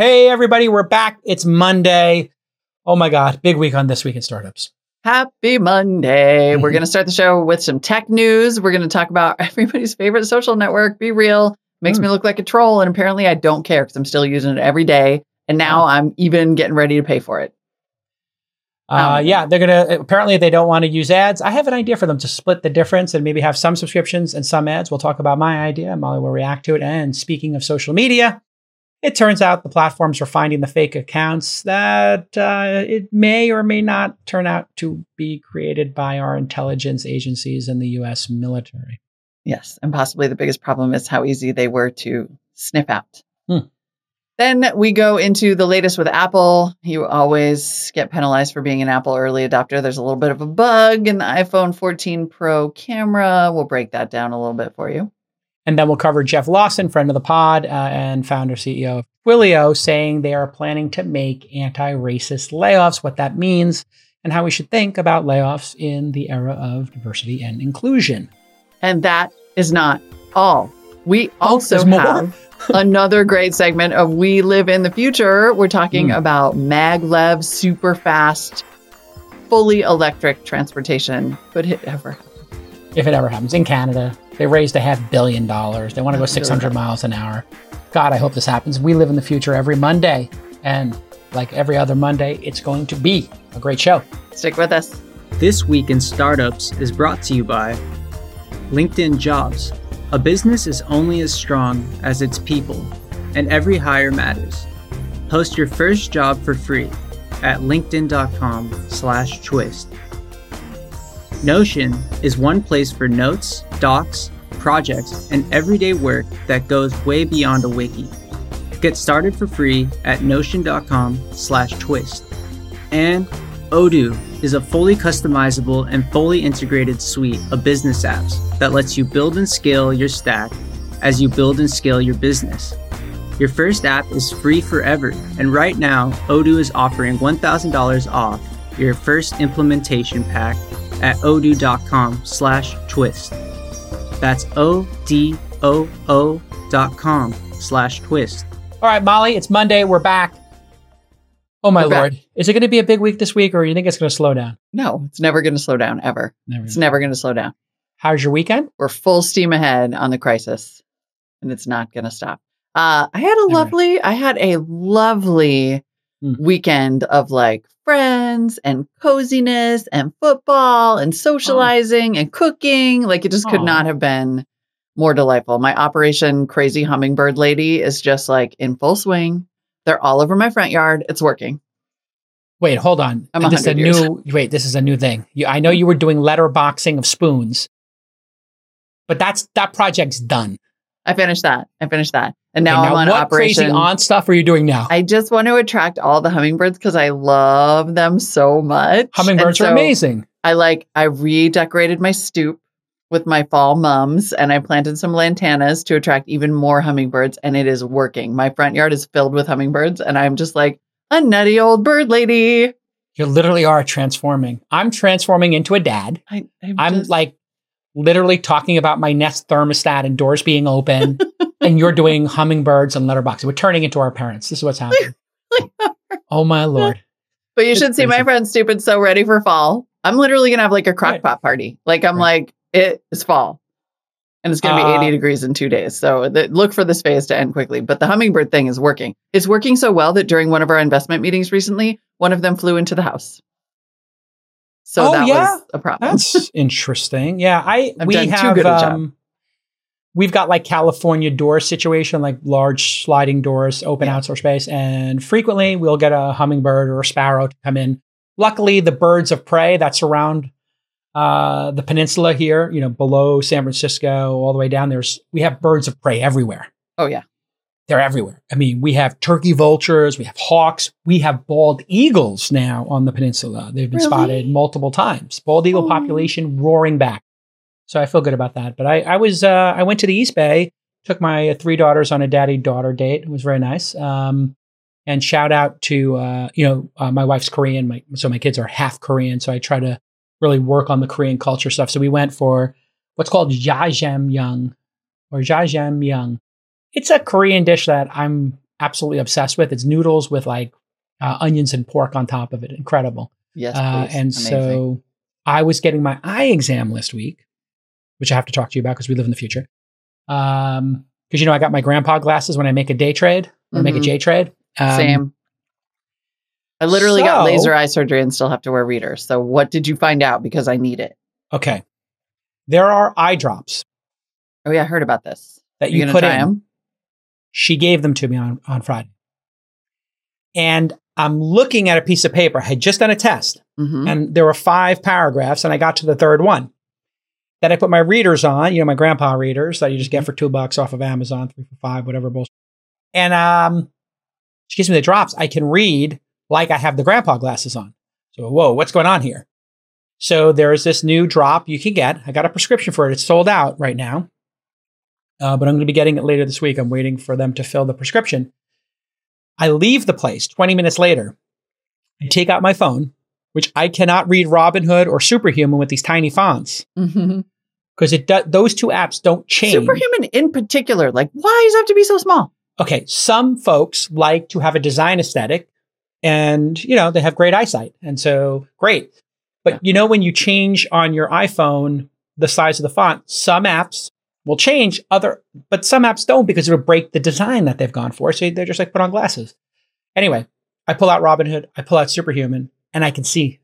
Hey, everybody, we're back. It's Monday. Oh my God, big week on This Week in Startups. Happy Monday. We're going to start the show with some tech news. We're going to talk about everybody's favorite social network, Be Real. Makes Mm. me look like a troll. And apparently, I don't care because I'm still using it every day. And now I'm even getting ready to pay for it. Uh, Um, yeah, they're gonna. Apparently, they don't want to use ads. I have an idea for them to split the difference and maybe have some subscriptions and some ads. We'll talk about my idea. Molly will react to it. And speaking of social media, it turns out the platforms are finding the fake accounts that uh, it may or may not turn out to be created by our intelligence agencies and the U.S. military. Yes. And possibly the biggest problem is how easy they were to sniff out. Hmm. Then we go into the latest with Apple. You always get penalized for being an Apple early adopter. There's a little bit of a bug in the iPhone 14 Pro camera. We'll break that down a little bit for you. And then we'll cover Jeff Lawson, friend of the pod uh, and founder CEO of Twilio, saying they are planning to make anti racist layoffs, what that means, and how we should think about layoffs in the era of diversity and inclusion. And that is not all. We also there's more? have another great segment of We Live in the Future. We're talking Mm. about maglev, super fast, fully electric transportation. Could it ever? If it ever happens in Canada, they raised a half billion dollars. They want to go Half a billion 600 miles an hour. God, I hope this happens. We live in the future every Monday. And like every other Monday, it's going to be a great show. Stick with us. This Week in Startups is brought to you by LinkedIn Jobs. A business is only as strong as its people, and every hire matters. Post your first job for free at linkedin.com slash twist. Notion is one place for notes, docs, projects, and everyday work that goes way beyond a wiki. Get started for free at notion.com slash twist. And Odoo is a fully customizable and fully integrated suite of business apps that lets you build and scale your stack as you build and scale your business. Your first app is free forever, and right now, Odoo is offering $1,000 off your first implementation pack at odoo.com slash twist. That's O-D-O-O dot com slash twist. All right, Molly, it's Monday. We're back. Oh, my We're back. Lord. Is it going to be a big week this week, or you think it's going to slow down? No, it's never going to slow down ever. Never. It's never going to slow down. How's your weekend? We're full steam ahead on the crisis, and it's not going to stop. Uh, I had a Never. lovely, I had a lovely Hmm. weekend of like friends and coziness and football and socializing and cooking. Like it just could Aw. not have been more delightful. My Operation Crazy Hummingbird Lady is just like in full swing. They're all over my front yard. It's working. Wait, hold on. I'm this is a years. new. Wait, this is a new thing. You, I know you were doing letterboxing of spoons, but that's that project's done. I finished that. I finished that. And now Okay, I'm on what Operation. crazy on stuff are you doing now? I just want to attract all the hummingbirds because I love them so much. Hummingbirds And are amazing. I like I redecorated my stoop with my fall mums and I planted some lantanas to attract even more hummingbirds and it is working. My front yard is filled with hummingbirds and I'm just like a nutty old bird lady. You literally are transforming. I'm transforming into a dad. I, I'm, I'm just- like literally talking about my Nest thermostat and doors being open, and you're doing hummingbirds and letterboxing. We're turning into our parents. This is what's happening. oh my lord! but you it's should see my friend Stupid so ready for fall. I'm literally gonna have like a crock Right. pot party. Like I'm Right. like it is fall. And it's going to be Uh, 80 degrees in two days. So the, look for this phase to end quickly. But the hummingbird thing is working. It's working so well that during one of our investment meetings recently, one of them flew into the house. So Oh, that yeah? was a problem. That's interesting. Yeah, I I've we done too have good a job. um, we've got like California door situation, like large sliding doors, open Yeah. outdoor space, and frequently we'll get a hummingbird or a sparrow to come in. Luckily, the birds of prey that surround uh, the peninsula here, you know, below San Francisco, all the way down, there's we have birds of prey everywhere. oh, yeah. They're everywhere. I mean, we have turkey vultures, we have hawks, we have bald eagles now on the peninsula. They've been Really? spotted multiple times. Bald eagle Oh. population roaring back. So I feel good about that. But I, I was, uh, I went to the East Bay, took my three daughters on a daddy daughter date. It was very nice. Um, and shout out to, uh, you know, uh, my wife's Korean, my, so my kids are half Korean. So I try to really work on the Korean culture stuff. So we went for what's called jajangmyeon or jajangmyeon. It's a Korean dish that I'm absolutely obsessed with. It's noodles with like uh, onions and pork on top of it. Incredible. Yes, Uh, and Amazing. so I was getting my eye exam last week, which I have to talk to you about because we live in the future. Um, because you know I got my grandpa glasses when I make a day trade, when I make a Mhm. Trade. Um, Same. I literally got laser eye surgery and still have to wear readers. So what did you find out? Because I need it. Okay, there are eye drops Oh yeah, I heard about this. that you you put in. 'em? She gave them to me on on Friday, and I'm looking at a piece of paper. I had just done a test, Mhm. and there were five paragraphs, and I got to the third one. Then I put my readers on, you know, my grandpa readers that you just get for two bucks off of Amazon, three for five, whatever bullshit. And um, she gives me the drops. I can read like I have the grandpa glasses on. So, whoa, what's going on here? So there's this new drop you can get. I got a prescription for it. It's sold out right now, uh, but I'm going to be getting it later this week. I'm waiting for them to fill the prescription. I leave the place 20 minutes later. I take out my phone, which I cannot read Robin Hood or Superhuman with these tiny fonts Mhm. Because it do- those two apps don't change. Superhuman in particular. Like, why does it have to be so small? okay, some folks like to have a design aesthetic and, you know, they have great eyesight. And so great. But Yeah. you know, when you change on your iPhone the size of the font, some apps will change other, but some apps don't because it'll break the design that they've gone for. So they're just like put on glasses. Anyway, I pull out Robinhood, I pull out Superhuman, and I can see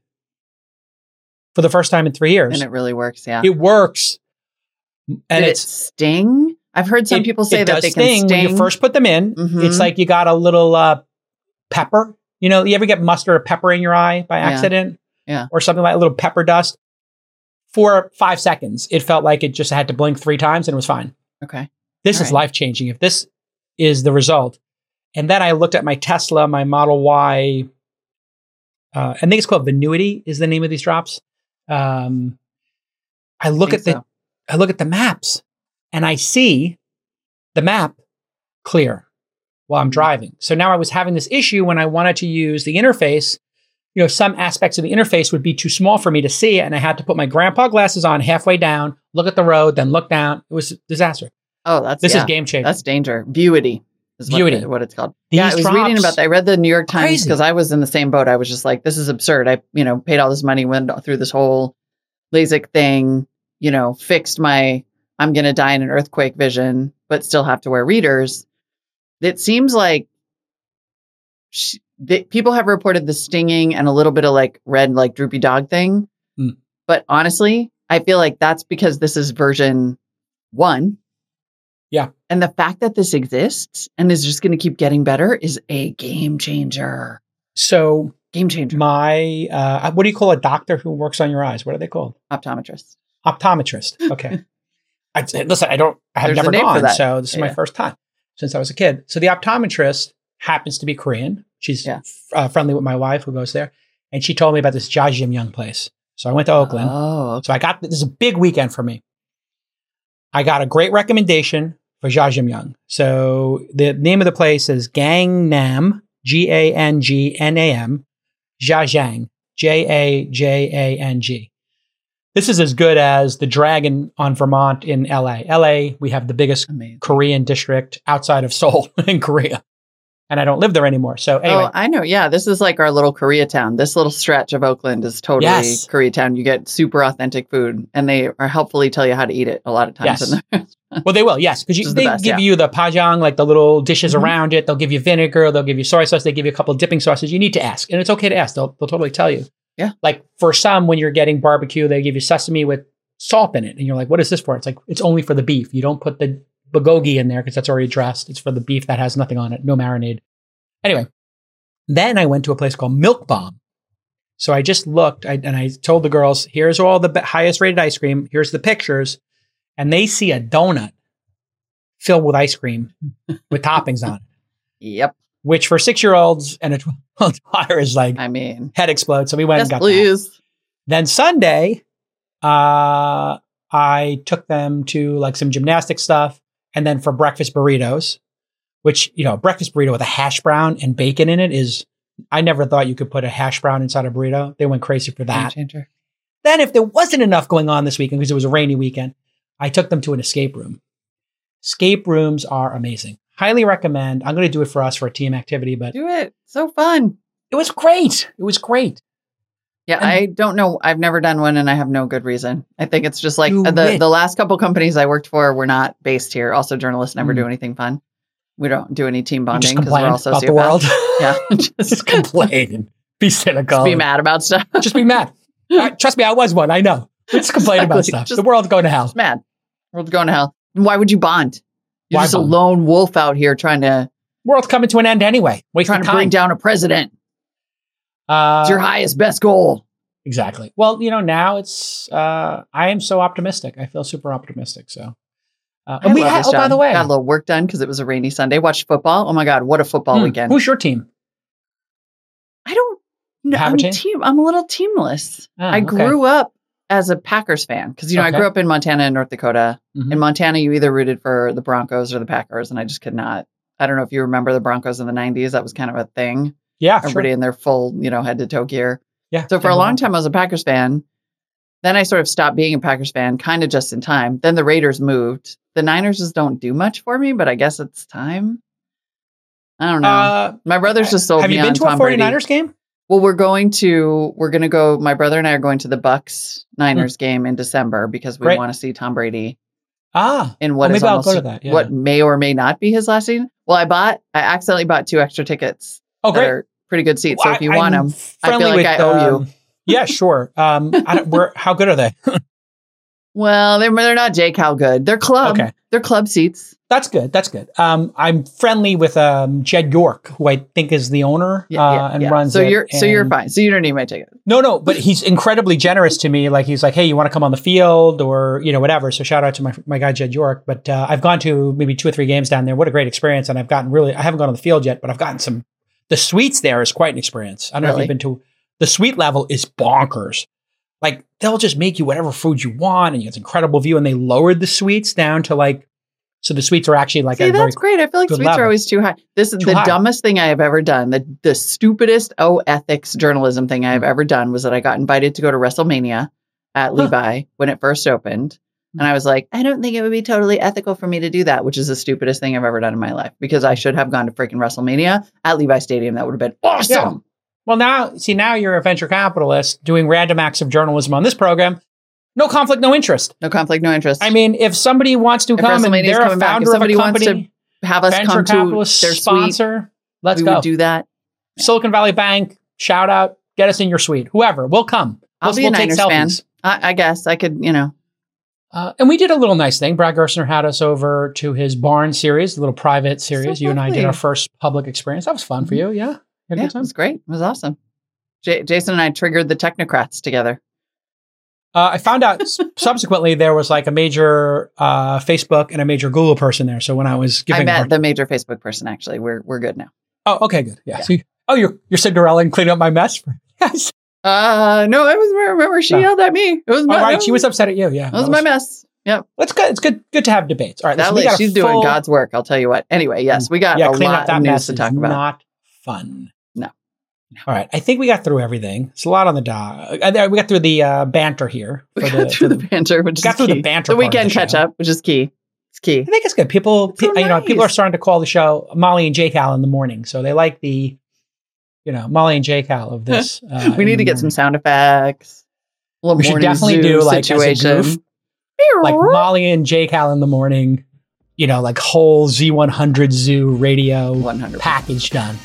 for the first time in three years. And it really works. Yeah. it works. And Did it it's sting? I've heard some it- people say that they can sting sting. when you first put them in. Mhm. It's like you got a little uh, pepper. You know, you ever get mustard or pepper in your eye by accident? Yeah. Or something like a little pepper dust. For five seconds, it felt like it just had to blink three times and it was fine. okay. This All is right. life changing. If this is the result. And then I looked at my Tesla, my Model Y. Uh, I think it's called Venuity is the name of these drops. Um, I look Think at the so. I look at the maps and I see the map clear while I'm Mhm. driving. So now I was having this issue when I wanted to use the interface. You know, some aspects of the interface would be too small for me to see, and I had to put my grandpa glasses on halfway down, look at the road, then look down. It was a disaster. Oh, that's This yeah, is game changer. That's danger. Vuity is what, what it's called. These yeah, I was reading about that. I read the New York Times because I was in the same boat. I was just like, this is absurd. I, you know, paid all this money, went through this whole LASIK thing, you know, fixed my I'm going to die in an earthquake vision, but still have to wear readers. It seems like sh- the, people have reported the stinging and a little bit of like red, like droopy dog thing. Hmm. But honestly, I feel like that's because this is version one. Yeah. And the fact that this exists and is just going to keep getting better is a game changer. So Game changer. my uh, what do you call a doctor who works on your eyes? What are they called? Optometrist. Optometrist. Okay. I listen. I don't. I have There's never gone, so this is my first time since I was a kid. So the optometrist happens to be Korean. She's Yeah. uh, friendly with my wife who goes there, and she told me about this jajangmyeon place. So I went to Oakland. Oh, So I got this is a big weekend for me. I got a great recommendation for jajangmyeon. So the name of the place is Gangnam, G A N G N A M, Jajang, J A J A N G. This is as good as the Dragon on Vermont in LA. LA, we have the biggest amazing. Korean district outside of Seoul in Korea. And I don't live there anymore. So anyway, Oh, I know. Yeah, this is like our little Koreatown. This little stretch of Oakland is totally Yes. Koreatown. You get super authentic food, and they are helpfully tell you how to eat it a lot of times. Yes. Well, they will, yes, because is the they best, give yeah. you the banchan, like the little dishes Mhm. around it. They'll give you vinegar. They'll give you soy sauce. They give you a couple of dipping sauces. You need to ask, and it's okay to ask. They'll they'll totally tell you. Yeah. Like for some, when you're getting barbecue, they give you sesame with salt in it, and you're like, "What is this for?" It's like it's only for the beef. You don't put the bulgogi in there because that's already dressed. It's for the beef that has nothing on it, no marinade. Anyway, then I went to a place called Milk Bomb. So I just looked I, and I told the girls, "Here's all the highest rated ice cream. Here's the pictures," and they see a donut filled with ice cream with toppings on it, Yep. Which for six year olds and a 12 year old daughter is like I mean, head explodes. So we went yes, and got that. Then Sunday, uh, I took them to like some gymnastic stuff and then for breakfast burritos, which, you know, breakfast burrito with a hash brown and bacon in it is, I never thought you could put a hash brown inside a burrito. They went crazy for that. Then, if there wasn't enough going on this weekend because it was a rainy weekend, I took them to an escape room. Escape rooms are amazing. Highly recommend. I'm going to do it for us for a team activity, but Do it. So fun. it was great. It was great. Yeah, And- I don't know. I've never done one and I have no good reason. I think it's just like uh, the, it. the last couple companies I worked for were not based here. Also, journalists never Mm. do anything fun. We don't do any team bonding because we're all about the world. Yeah, just just, complain be cynical. be mad about stuff. Just be mad. Trust me, I was one. I know. Just complain about stuff. Just- the world's going to hell. Just mad. World's going to hell. Why would you bond? You're Why just a lone wolf out here trying to World's coming to an end anyway. Waste trying to bring down a president. Uh, It's your highest best goal. Exactly. Well, you know, now it's uh I am so optimistic. I feel super optimistic. So uh, and I we had oh by the way. got a little work done because it was a rainy Sunday. Watched football. Oh my god, what a football hmm, weekend! Who's your team? I don't know. I'm team? team. I'm a little teamless. Ah, I okay. grew up as a Packers fan because you know Okay. I grew up in Montana and North Dakota. Mhm. In Montana, you either rooted for the Broncos or the Packers, and I just could not. I don't know if you remember the Broncos in the '90s. That was kind of a thing. Yeah, sure. Everybody in their full, you know, head to toe gear. Yeah. So for a long time, I was a Packers fan. Then I sort of stopped being a Packers fan, kind of just in time. Then the Raiders moved. The Niners just don't do much for me, but I guess it's time. I don't know. Uh, My brother's just sold have me you been on to a Tom 49ers Brady. game? Well, we're going to we're going to go. My brother and I are going to the Bucks Niners game in December because we. Great. want to see Tom Brady Ah. in what Well, is almost go to that, yeah. what may or may not be his last season. Well, I bought I accidentally bought two extra tickets Oh, great. pretty good seats. So if you I- want I'm them, I feel like I owe you. um, yeah, sure. Um, I don't, where, how good are they? well, they're they're not Jake how good. They're club. Okay. They're club seats. That's good. That's good. Um, I'm friendly with um, Jed York, who I think is the owner Yeah, uh, yeah, and yeah. runs So you're so you're fine. So you don't need my ticket. No, no, but he's incredibly generous to me. Like he's like, hey, you want to come on the field or you know whatever. So shout out to my my guy Jed York. But uh, I've gone to maybe two or three games down there. What a great experience! And I've gotten really. I haven't gone on the field yet, but I've gotten some. The suites there is quite an experience. I don't know if you've been to. The suite level is bonkers. Like they'll just make you whatever food you want, and you get this incredible view. And they lowered the suites down to like, so the suites are actually like See, a very that's great. I feel like suites level. are always too high. This is Too the high. dumbest thing I have ever done. The the stupidest oh ethics journalism thing I have ever done was that I got invited to go to WrestleMania at Huh. Levi when it first opened. And I was like, I don't think it would be totally ethical for me to do that, which is the stupidest thing I've ever done in my life because I should have gone to freaking WrestleMania at Levi Stadium. That would have been awesome. Well, now, see, now you're a venture capitalist doing random acts of journalism on this program. No conflict, no interest. No conflict, no interest. I mean, if somebody wants to If come and they're a coming back, if founder of a to company, have us venture come to capitalist their suite. sponsor, let's we go. do that. Silicon Valley Bank, shout out, get us in your suite. Whoever, we'll come. I'll We'll- be a we'll take Niners fan. I, I guess I could, you know. Uh, and we did a little nice thing. Brad Gerstner had us over to his barn series, a little private series. you and I did our first public experience. That was fun for you. Yeah. Yeah, it was great. It was awesome. J- Jason and I triggered the technocrats together. Uh, I found out subsequently there was like a major uh, Facebook and a major Google person there. So when I was giving, I met her- the major Facebook person. Actually, we're we're good now. oh, okay, good, yeah. Yeah. So you, oh, you're you're Cinderella and cleaning up my mess. For, yes. Uh, no, I was. Remember, she No. yelled at me. It was All my. right, she was upset at you. Yeah, That was that my mess. Yep. It's good. It's good. Good to have debates. All right, listen, lady, she's doing God's work. I'll tell you what. Anyway, yes, we got yeah, a lot that of news mess to talk about. not fun. All right, I think we got through everything. It's a lot on the dock. Uh, we got through the uh, banter here. We for got through the banter, which got is through the banter The of the weekend catch show. up, which is key. It's key. I think it's good. People, It's so pe- you know, people are starting to call the show Molly and Jake Al in the morning, so they like the, you know, Molly and Jake Al of this. Uh, we need to get some sound effects. A little We should definitely do, like, as a situation. goof, like Molly and Jake Al in the morning. You know, like whole Z100 Zoo radio 100. package done.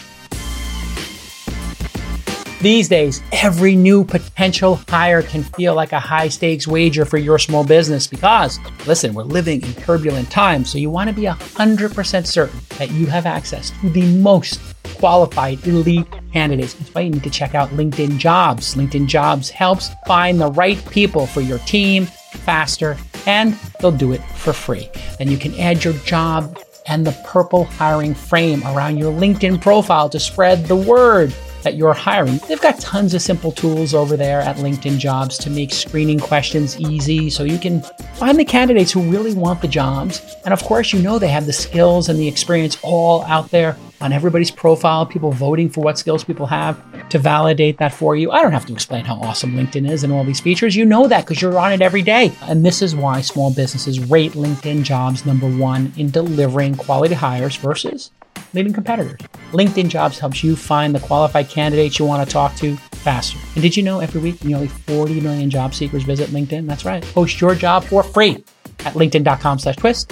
These days, every new potential hire can feel like a high stakes wager for your small business because, listen, we're living in turbulent times, so you want to be 100% certain that you have access to the most qualified elite candidates. That's why you need to check out LinkedIn Jobs. LinkedIn Jobs helps find the right people for your team faster, and they'll do it for free. Then you can add your job and the purple hiring frame around your LinkedIn profile to spread the word. That you're hiring. They've got tons of simple tools over there at LinkedIn Jobs to make screening questions easy so you can find the candidates who really want the jobs. And of course, you know they have the skills and the experience all out there on everybody's profile, people voting for what skills people have to validate that for you. I don't have to explain how awesome LinkedIn is and all these features. You know that because you're on it every day. And this is why small businesses rate LinkedIn jobs number one in delivering quality hires versus leading competitors. LinkedIn Jobs helps you find the qualified candidates you want to talk to faster. And did you know every week nearly 40 million job seekers visit LinkedIn? That's right. Post your job for free at linkedin.com slash twist.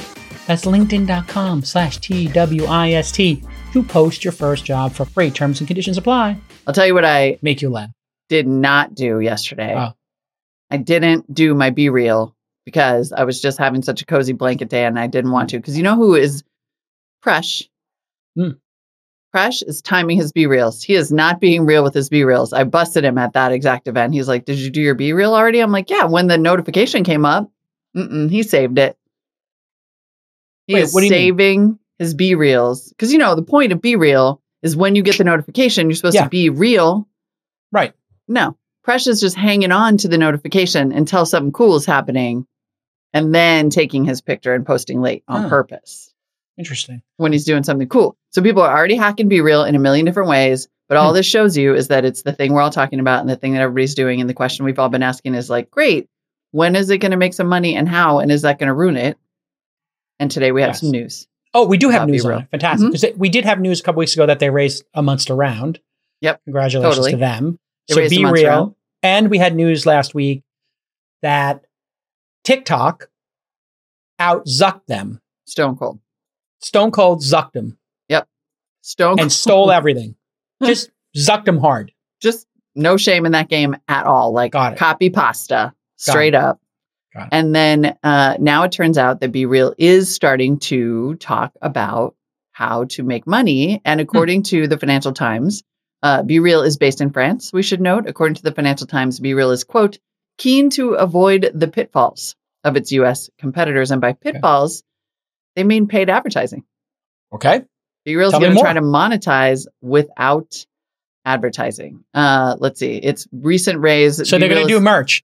That's linkedin.com slash T-W-I-S-T to post your first job for free. Terms and conditions apply. I'll tell you what I Make you laugh. did not do yesterday. Oh. I didn't do my Be Real because I was just having such a cozy blanket day and I didn't want to. Because you know who is Presh? Hmm. Presh is timing his B reels. He is not being real with his B reels. I busted him at that exact event. He's like, Did you do your B reel already? I'm like, Yeah, when the notification came up, he saved it. He Wait, is do mean? saving his B reels. Because, you know, the point of B reel is when you get the notification, you're supposed Yeah. to be real Right. no, Crush is just hanging on to the notification until something cool is happening and then taking his picture and posting late on purpose Interesting. when he's doing something cool. So people are already hacking Be Real in a million different ways. But all Hmm. this shows you is that it's the thing we're all talking about and the thing that everybody's doing. And the question we've all been asking is like, great, when is it going to make some money and how? And is that going to ruin it? And today we have Yes. some news. Oh, we do have news on it. Fantastic. Mhm. it- we did have news a couple weeks ago that they raised a monster round. Yep. Congratulations Totally. to them. They so be real. round. And we had news last week that TikTok out zucked them. Stone cold. Stone cold zucked them Stone and stole everything. Just zucked them hard. just no shame in that game at all. Like Got it. copy pasta straight up. And then uh, now it turns out that Be Real is starting to talk about how to make money. Hmm. And according to the Financial Times, uh, Be Real is based in France. We should note, according to the Financial Times, Be Real is quote keen to avoid the pitfalls of its U.S. competitors, and by pitfalls, they mean paid advertising. Okay. Be Real's Tell me going to try to monetize without advertising. Uh, let's see. It's recent raise. So they're going to is- do merch.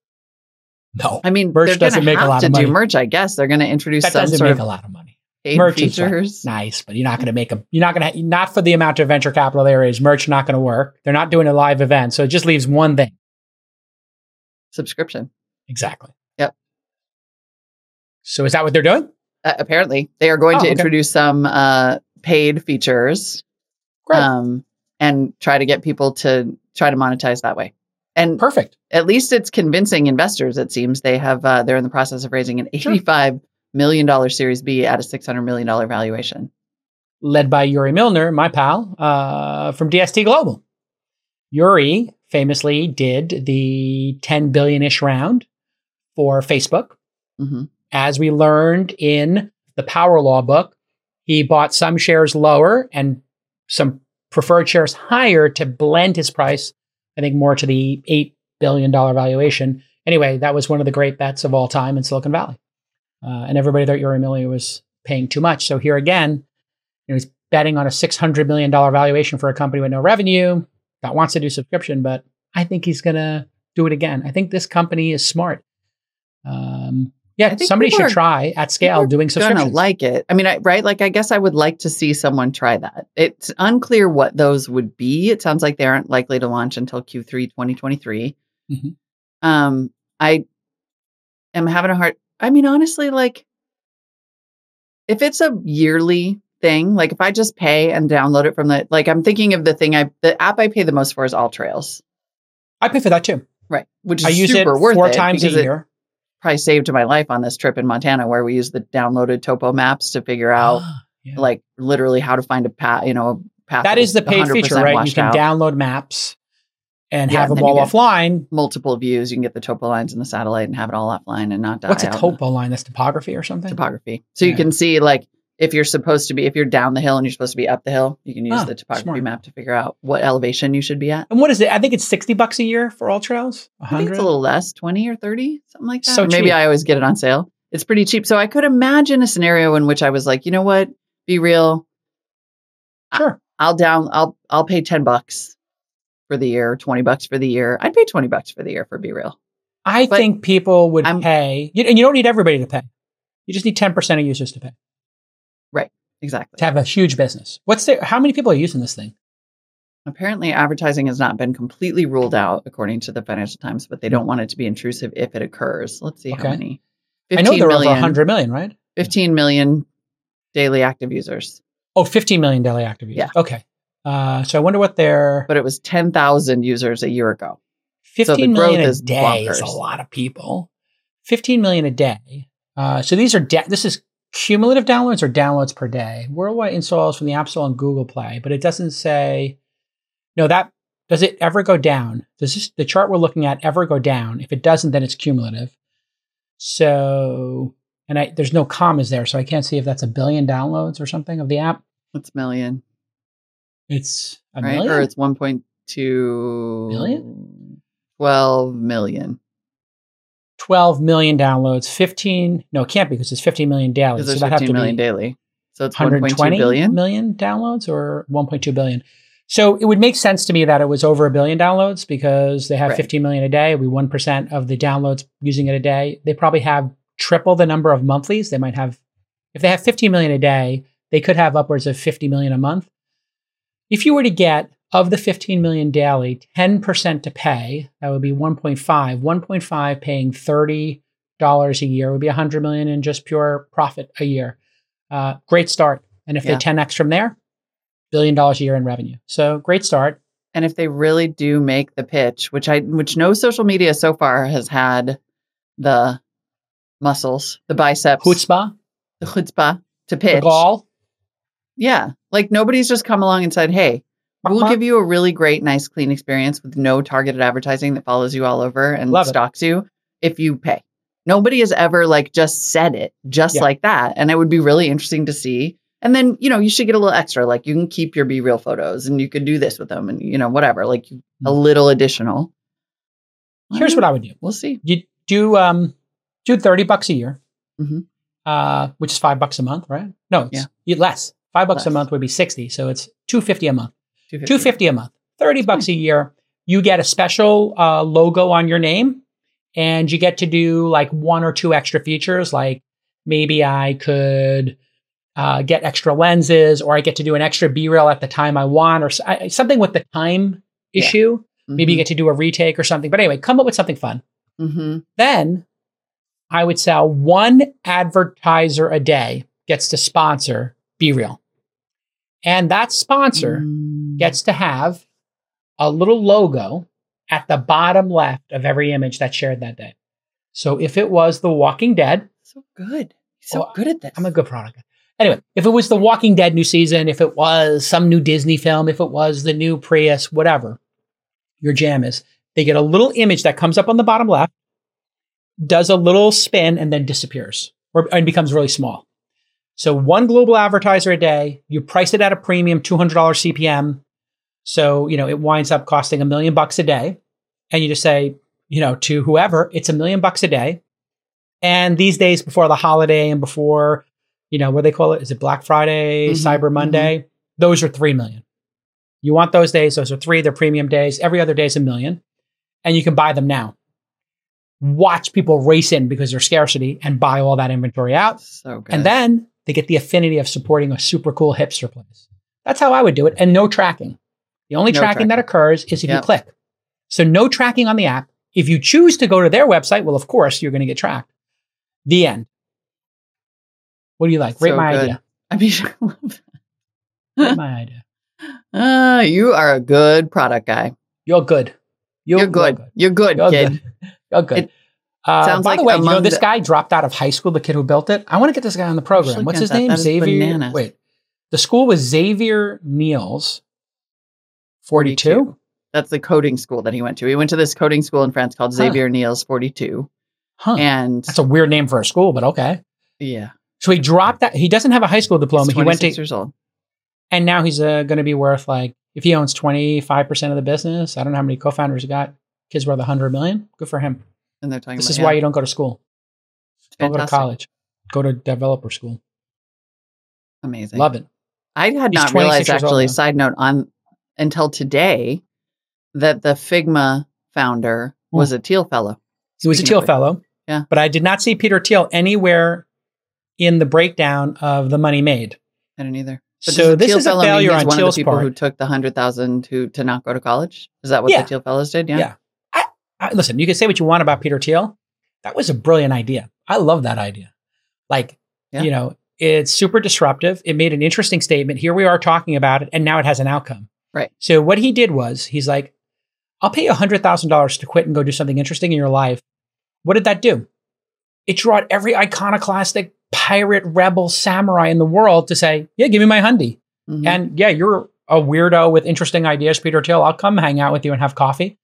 No, I mean, Merch doesn't make a lot to of do money. merch. I guess they're going to introduce that some doesn't make a lot of money. Merch is nice, but you're not going to make a. You're not going to. Not for the amount of venture capital there is. Merch not going to work. They're not doing a live event, so it just leaves one thing. Subscription. Exactly. Yep. So is that what they're doing? Uh, apparently, they are going Oh, to okay. introduce some uh, paid features Great. um, and try to get people to try to monetize that way. And Perfect. at least it's convincing investors. It seems they have. Uh, they're in the process of raising an Sure. eighty-five million dollar Series B at a six hundred million dollar valuation. Led by Yuri Milner, my pal, uh, from DST Global. Yuri famously did the 10 billion ish round for Facebook. hmm As we learned in the Power Law book, he bought some shares lower and some preferred shares higher to blend his price, I think more to the $8 billion valuation. Anyway, that was one of the great bets of all time in Silicon Valley. Uh, and everybody thought Yuri Milner was paying too much. So here again, you know, he's betting on a $600 million valuation for a company with no revenue that wants to do subscription, but I think he's going to do it again. I think this company is smart. Um, yeah, somebody should try at scale doing Gonna like it. I mean, I, right? Like, I guess I would like to see someone try that. It's unclear what those would be. It sounds like they aren't likely to launch until Q3 2023. Mhm. Um, I am having a hard. I mean, honestly, like, if it's a yearly thing, like if I just pay and download it from the, like, I'm thinking of the thing I, the app I pay the most for is All Trails, I pay for that too. right? Which is I use it four times a because it year. Probably saved my life on this trip in Montana where we used the downloaded topo maps to figure out Yeah. like literally how to find a path, you know, a path. that is the paid feature, right? You can out. download maps and Yeah, have and them all offline. multiple views. You can get the topo lines and the satellite and have it all offline and not die. What's a in topo line? That's topography or something? Topography. So you can see like if you're supposed to be, if you're down the hill and you're supposed to be up the hill, you can use Ah, the topography smart. map to figure out what elevation you should be at. and what is it? I think it's 60 bucks a year for all trails. I think 100? it's a little less, 20 or 30, something like that. So maybe. I always get it on sale. It's pretty cheap. So I could imagine a scenario in which I was like, you know what? Be real. Sure. I'll down I'll I'll pay 10 bucks for the year, 20 bucks for the year. I'd pay 20 bucks for the year for Be Real. I But think people would I'm- pay, you- and you don't need everybody to pay. You just need 10% of users to pay Exactly. to have a huge business. What's there? How many people are using this thing? Apparently, advertising has not been completely ruled out, according to the Financial Times, but they don't want it to be intrusive if it occurs. Let's see Okay. how many. I know 15 there are over million- 100 million, right? 15 million daily active users, Oh, 15 million daily active users. Yeah. Okay. Uh, so I wonder what their but it was 10,000 users a year ago. 15 the million a is day is a lot of people. 15 million a day. Uh, so these are da- this is cumulative downloads or downloads per day. Worldwide installs from the App Store and Google Play, but it doesn't say. No, that does it ever go down? Does this, the chart we're looking at ever go down? If it doesn't, then it's cumulative. So, and I there's no commas there, so I can't see if that's a billion downloads or something of the app. It's million, It's a right? million. Or it's 1.2 Million? 12 million. 12 million downloads, 15, no, it can't be because it's 15 million daily. So that'd have 15 to million be daily. So it's 1.2 120 billion. million downloads or 1.2 billion. So it would make sense to me that it was over a billion downloads because they have Right. 15 million a day. We 1% of the downloads using it a day. They probably have triple the number of monthlies. They might have, if they have 15 million a day, they could have upwards of 50 million a month. If you were to get of the 15 million daily, 10% to pay, that would be 1.5. 1.5 paying $30 a year would be 100 million in just pure profit a year. Uh, great start. And if Yeah. they 10x from there, billion dollars a year in revenue. So great start. And if they really do make the pitch, which I which no social media so far has had the muscles, the biceps, Chutzpah, the chutzpah to pitch. the gall. Yeah. Like nobody's just come along and said, Hey, we'll give you a really great, nice, clean experience with no targeted advertising that follows you all over and Love it. stalks you if you pay. Nobody has ever like just said it just Yeah. like that. And it would be really interesting to see. And then, you know, you should get a little extra. Like you can keep your be real photos and you could do this with them and, you know, whatever. Like a Mm. little additional. Here's what I would do. We'll see. You do um do 30 bucks a year. Mhm. Uh, which is five bucks a month, right? No, it's Yeah. less. Five bucks a month would be 60. So it's 250 a month. 250. 250 a month 30 bucks a year you get a special uh, logo on your name and you get to do like one or two extra features like maybe i could uh, get extra lenses or i get to do an extra b-reel at the time i want or I- something with the time Yeah. issue maybe you Mhm. get to do a retake or something but anyway come up with something fun Mhm. then i would sell one advertiser a day gets to sponsor b-reel and that sponsor Mm. Gets to have a little logo at the bottom left of every image that's shared that day. So if it was The Walking Dead, so good. So Well, good at this. I'm a good product. Anyway, if it was The Walking Dead new season, if it was some new Disney film, if it was the new Prius, whatever your jam is, they get a little image that comes up on the bottom left, does a little spin, and then disappears or and becomes really small. So one global advertiser a day, you price it at a premium, $200 CPM. So, you know, it winds up costing a million bucks a day. And you just say, you know, to whoever, it's a million bucks a day. And these days before the holiday and before, you know, what do they call it? Is it Black Friday, Mhm, Cyber Monday? Those are 3 million. You want those days, those are three, they're premium days. Every other day is a million. And you can buy them now. Watch people race in because there's scarcity and buy all that inventory out. so. And then they get the affinity of supporting a super cool hipster place. That's how I would do it. And no tracking. The only No tracking, that occurs is if you click. So no tracking on the app. If you choose to go to their website, well, of course, you're going to get tracked. The end. What do you like? Rate So my good. idea. I mean, I love that. My idea. Ah, you are a good product guy. You're good. You're, good. You're good, You're kid. good. You're good. It uh, sounds by like the way, you know this the- guy dropped out of high school. The kid who built it. I want to get this guy on the program. Actually, What's his name? Xavier. Wait, the school was Xavier Niel's. Forty-two. That's the coding school that he went to. He went to this coding school in France called Huh. Xavier Niel's 42. Huh. And That's a weird name for a school, but okay. yeah, So he dropped that. He doesn't have a high school diploma. he's He went 26 to, years old. and now he's uh, going to be worth like if he owns twenty five percent of the business. I don't know how many co-founders he got. Kids worth a hundred million. Good for him. And they're talking This about is yeah, why you don't go to school. Don't go to college. Go to developer school. Amazing. Love it. I had He's not 26 realized actually, side note, on until today that the Figma founder hmm. was a Thiel fellow. He was a Thiel fellow. Yeah. But I did not see Peter Thiel anywhere in the breakdown of the money made. I don't either. But so this Thiel is a failure on one Thiel's of the people part. who took the hundred thousand to to not go to college. Is that what Yeah. the Teal fellows did? Yeah. Yeah. I, listen, you can say what you want about Peter Thiel. That was a brilliant idea. I love that idea. Like, Yeah. you know, it's super disruptive. It made an interesting statement. Here we are talking about it, and now it has an outcome. Right. So what he did was he's like, I'll pay you $100,000 to quit and go do something interesting in your life. What did that do? It drew out every iconoclastic pirate, rebel, samurai in the world to say, yeah, give me my hundy. Mhm. And yeah, you're a weirdo with interesting ideas, Peter Thiel. I'll come hang out with you and have coffee.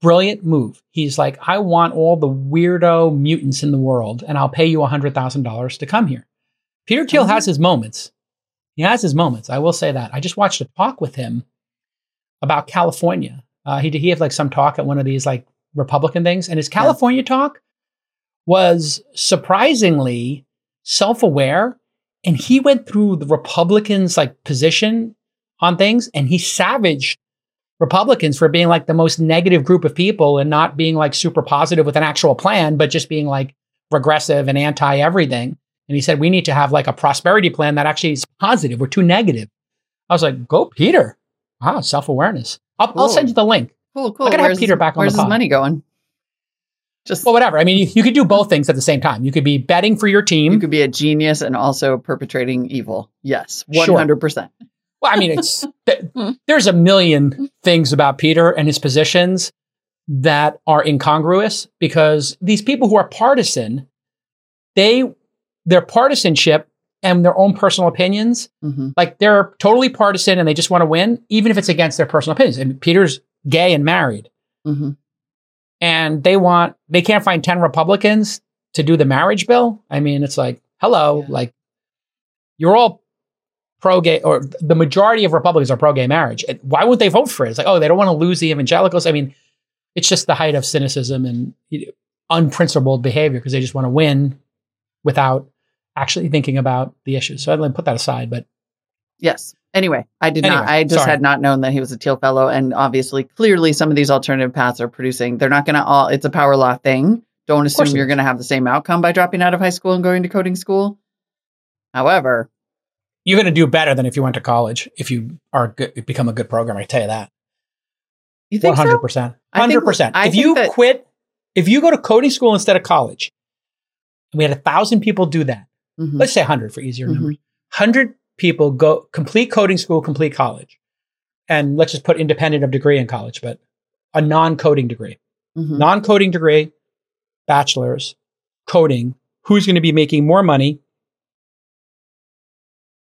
Brilliant move. He's like, I want all the weirdo mutants in the world, and I'll pay you $100,000 to come here. Peter Thiel Mhm. has his moments. He has his moments. I will say that. I just watched a talk with him about California. Uh, he did, he had like some talk at one of these like Republican things, and his California talk was surprisingly self-aware, and he went through the Republicans' like position on things, and he savaged Republicans for being like the most negative group of people and not being like super positive with an actual plan, but just being like regressive and anti everything. And he said, we need to have like a prosperity plan that actually is positive. We're too negative. I was like, go, Peter. Wow, self awareness. I'll, I'll send you the link. cool, cool. I gotta have Peter back on the Where's his money going? Just Well, whatever. I mean, you, you could do both things at the same time. You could be betting for your team. you could be a genius and also perpetrating evil. Yes, hundred percent. Well, I mean, it's th- hmm. there's a million things about Peter and his positions that are incongruous because these people who are partisan, they their partisanship and their own personal opinions, hmm like they're totally partisan and they just want to win, even if it's against their personal opinions. And Peter's gay and married, hmm and they want they can't find ten Republicans to do the marriage bill. I mean, it's like hello, Yeah. like you're all pro gay, or the majority of Republicans are pro gay marriage. And Why wouldn't they vote for it? It's like, oh, they don't want to lose the evangelicals. I mean, it's just the height of cynicism and unprincipled behavior because they just want to win without actually thinking about the issues. So I'd put that aside. But Yes. Anyway, I did not. I just sorry. had not known that he was a Thiel Fellow, and obviously, clearly, some of these alternative paths are producing. They're not going to all. It's a power law thing. Don't assume you're going to have the same outcome by dropping out of high school and going to coding school. However, you're going to do better than if you went to college. If you are good, become a good programmer, I tell you that. you think One hundred so? percent. I think-. I If you that- quit, if you go to coding school instead of college, we had a thousand people do that. Mhm. Let's say hundred for easier Mhm. numbers. Hundred people go complete coding school, complete college, and let's just put independent of degree in college, but a non-coding degree, Mhm. non-coding degree, bachelor's, coding. Who's going to be making more money?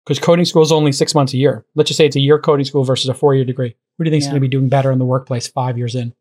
Because coding school is only six months a year. Let's just say it's a year coding school versus a four-year degree. Who do you think is Yeah. going to be doing better in the workplace five years in?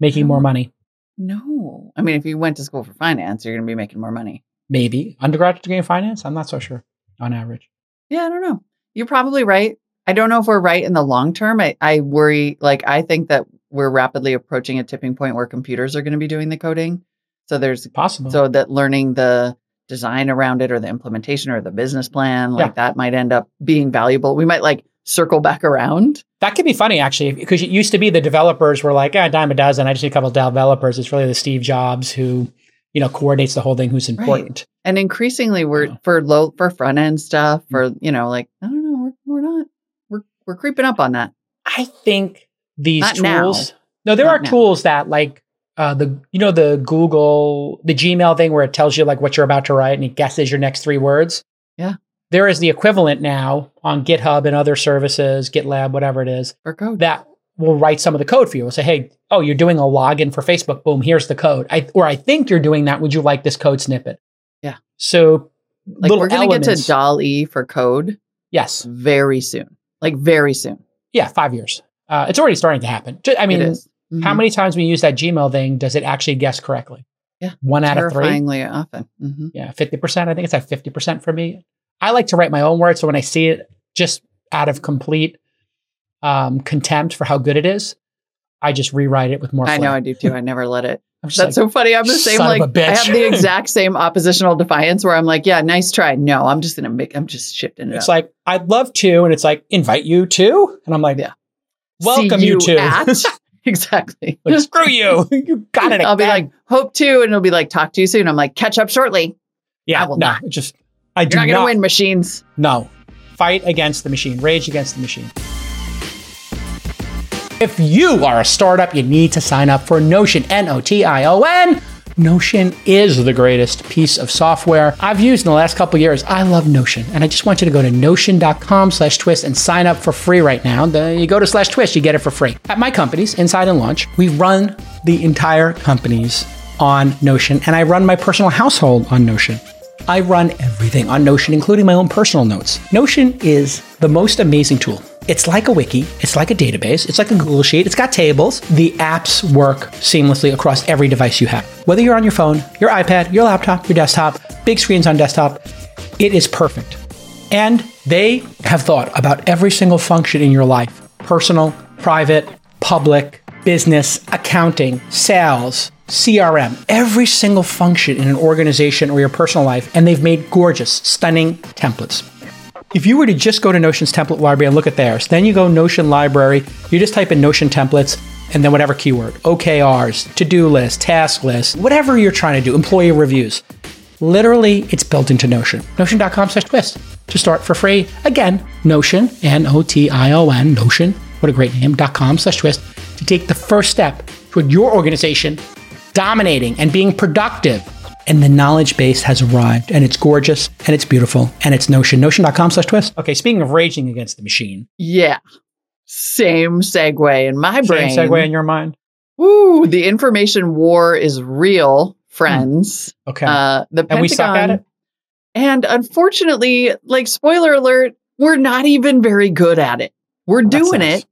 Making more Um, money, No, I mean, if you went to school for finance, you're going to be making more money. maybe undergraduate degree in finance. I'm not so sure on average. Yeah, I don't know. You're probably right. I don't know if we're right in the long term. I, I worry, like, I think that we're rapidly approaching a tipping point where computers are going to be doing the coding. So there's, Possible. so that learning the design around it or the implementation or the business plan, like that might end up being valuable. We might like circle back around. That could be funny actually, because it used to be the developers were like, ah, a dime a dozen. I just need a couple of developers. It's really the Steve Jobs who, you know, coordinates the whole thing, who's important. And increasingly, we're Yeah. for low for front end stuff. For you know, like I don't know, we're, we're not we're we're creeping up on that. I think these Not now. tools. No, there Not are now. tools that like uh, the you know the Google the Gmail thing where it tells you like what you're about to write and it guesses your next three words. Yeah. There is the equivalent now on GitHub and other services, GitLab, whatever it is, For code, that will write some of the code for you. It'll say, hey, oh, you're doing a login for Facebook. Boom, here's the code. I, or I think you're doing that. Would you like this code snippet? Yeah. So like we're gonna get to E for code Yes. very soon. Like very soon. Yeah, five years. Uh, it's already starting to happen. I mean, is. how many times we use that Gmail thing does it actually guess correctly? Yeah. One out of three. terrifyingly often? Mhm. Yeah, 50%. I think it's at 50% for me. I like to write my own words. So when I see it just out of complete um, contempt for how good it is, I just rewrite it with more I know. I do too. I never let it. That's like, so funny. I'm the same. Like. I have the exact same oppositional defiance where I'm like, yeah, nice try. No, I'm just gonna make. I'm just shifting it it's up. like, I'd love to. And it's like, invite you to. And I'm like, Yeah. Welcome, see you two. at. exactly. Like, screw you. You got it. I'll be like, hope to, and it'll be like, talk to you soon. I'm like, catch up shortly. yeah, I will no, not. just I You're do not not. gonna win, machines. No, fight against the machine. Rage against the machine. If you are a startup, you need to sign up for Notion. N O T I O N. Notion is the greatest piece of software I've used in the last couple years. I love Notion, and I just want you to go to notion.com slash twist and sign up for free right now. You go to slash twist, you get it for free. At my companies, Inside and Launch, we run the entire companies on Notion, and I run my personal household on Notion. I run everything on Notion, including my own personal notes. Notion is the most amazing tool. It's like a wiki, it's like a database, it's like a Google Sheet, it's got tables. The apps work seamlessly across every device you have. Whether you're on your phone, your iPad, your laptop, your desktop, big screens on desktop, it is perfect. And they have thought about every single function in your life personal, private, public, business, accounting, sales, CRM, every single function in an organization or your personal life. And they've made gorgeous, stunning templates. If you were to just go to Notion's template library and look at theirs, then you go Notion library, you just type in Notion templates and then whatever keyword, OKRs, to do list, task list, whatever you're trying to do, employee reviews. Literally, it's built into Notion. Notion.com slash twist to start for free. Again, Notion, N O T I O N, Notion, what a great name, com slash twist to take the first step toward your organization dominating and being productive. And the knowledge base has arrived and it's gorgeous and it's beautiful and it's Notion. Notion.com slash twist. Okay, speaking of raging against the machine, Yeah. Same segue in my brain. same segue in your mind. Ooh, the information war is real, friends. Okay. Uh, the Pentagon, and we suck at it? And unfortunately, like spoiler alert, we're not even very good at it. We're That doing sucks. it,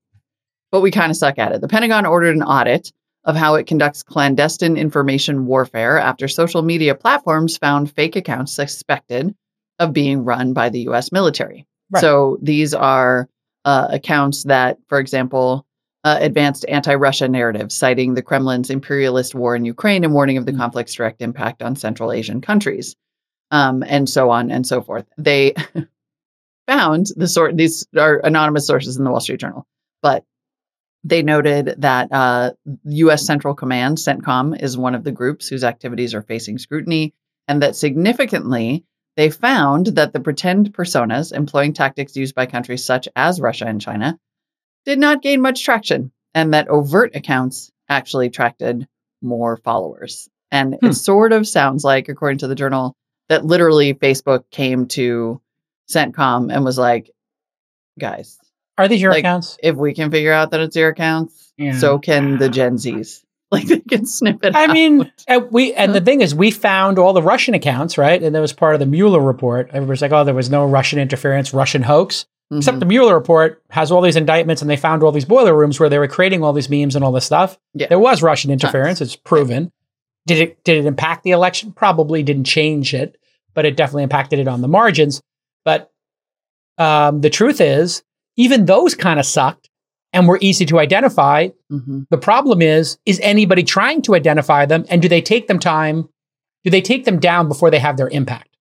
but we kind of suck at it. The Pentagon ordered an audit of how it conducts clandestine information warfare after social media platforms found fake accounts suspected of being run by the US military. Right. So these are uh, accounts that, for example, uh, advanced anti Russia narratives, citing the Kremlin's imperialist war in Ukraine and warning of the Mm. conflict's direct impact on Central Asian countries, um, and so on and so forth. They found the sort, these are anonymous sources in the Wall Street Journal, but they noted that uh, U.S. Central Command, CENTCOM, is one of the groups whose activities are facing scrutiny, and that significantly, they found that the pretend personas employing tactics used by countries such as Russia and China did not gain much traction, and that overt accounts actually attracted more followers. And Hmm. it sort of sounds like, according to the journal, that literally Facebook came to CENTCOM and was like, guys, Are these your like, accounts? if we can figure out that it's your accounts, Yeah. so can the Gen Zs. Like they can snip it I out. mean, and we and the thing is, we found all the Russian accounts, right? And that was part of the Mueller report. Everybody's like, "Oh, there was no Russian interference, Russian hoax." Mhm. Except the Mueller report has all these indictments, and they found all these boiler rooms where they were creating all these memes and all this stuff. Yeah. There was Russian interference; it's proven. Did it did it impact the election? Probably didn't change it, but it definitely impacted it on the margins. But um, the truth is, even those kind of sucked and were easy to identify. Mhm. The problem is, is anybody trying to identify them and do they take them time? Do they take them down before they have their impact?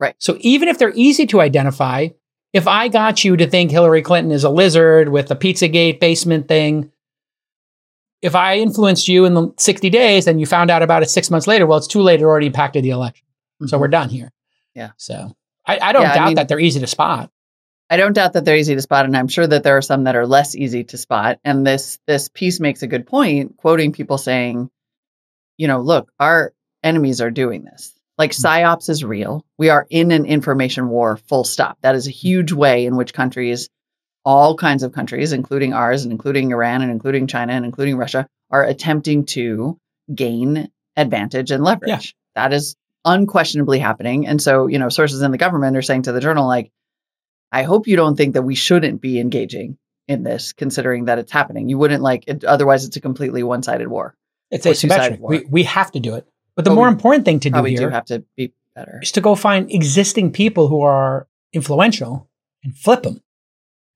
Right. So even if they're easy to identify, if I got you to think Hillary Clinton is a lizard with a Pizzagate basement thing, if I influenced you in the 60 days and you found out about it six months later, well, it's too late. It already impacted the election. So Mhm. we're done here. Yeah. So I, I don't Yeah, I doubt mean- that they're easy to spot. I don't doubt that they're easy to spot, and I'm sure that there are some that are less easy to spot. And this this piece makes a good point, quoting people saying, you know, look, our enemies are doing this. Like hmm. psyops is real. We are in an information war. Full stop. That is a hmm. huge way in which countries, all kinds of countries, including ours and including Iran and including China and including Russia, are attempting to gain advantage and leverage. That is unquestionably happening. And so, you know, sources in the government are saying to the journal, like, I hope you don't think that we shouldn't be engaging in this, considering that it's happening. You wouldn't like it, otherwise, it's a completely one sided war. It's asymmetric. two-sided war. We, we have to do it. But the But more important thing to do here do have to be better. is to go find existing people who are influential and flip them.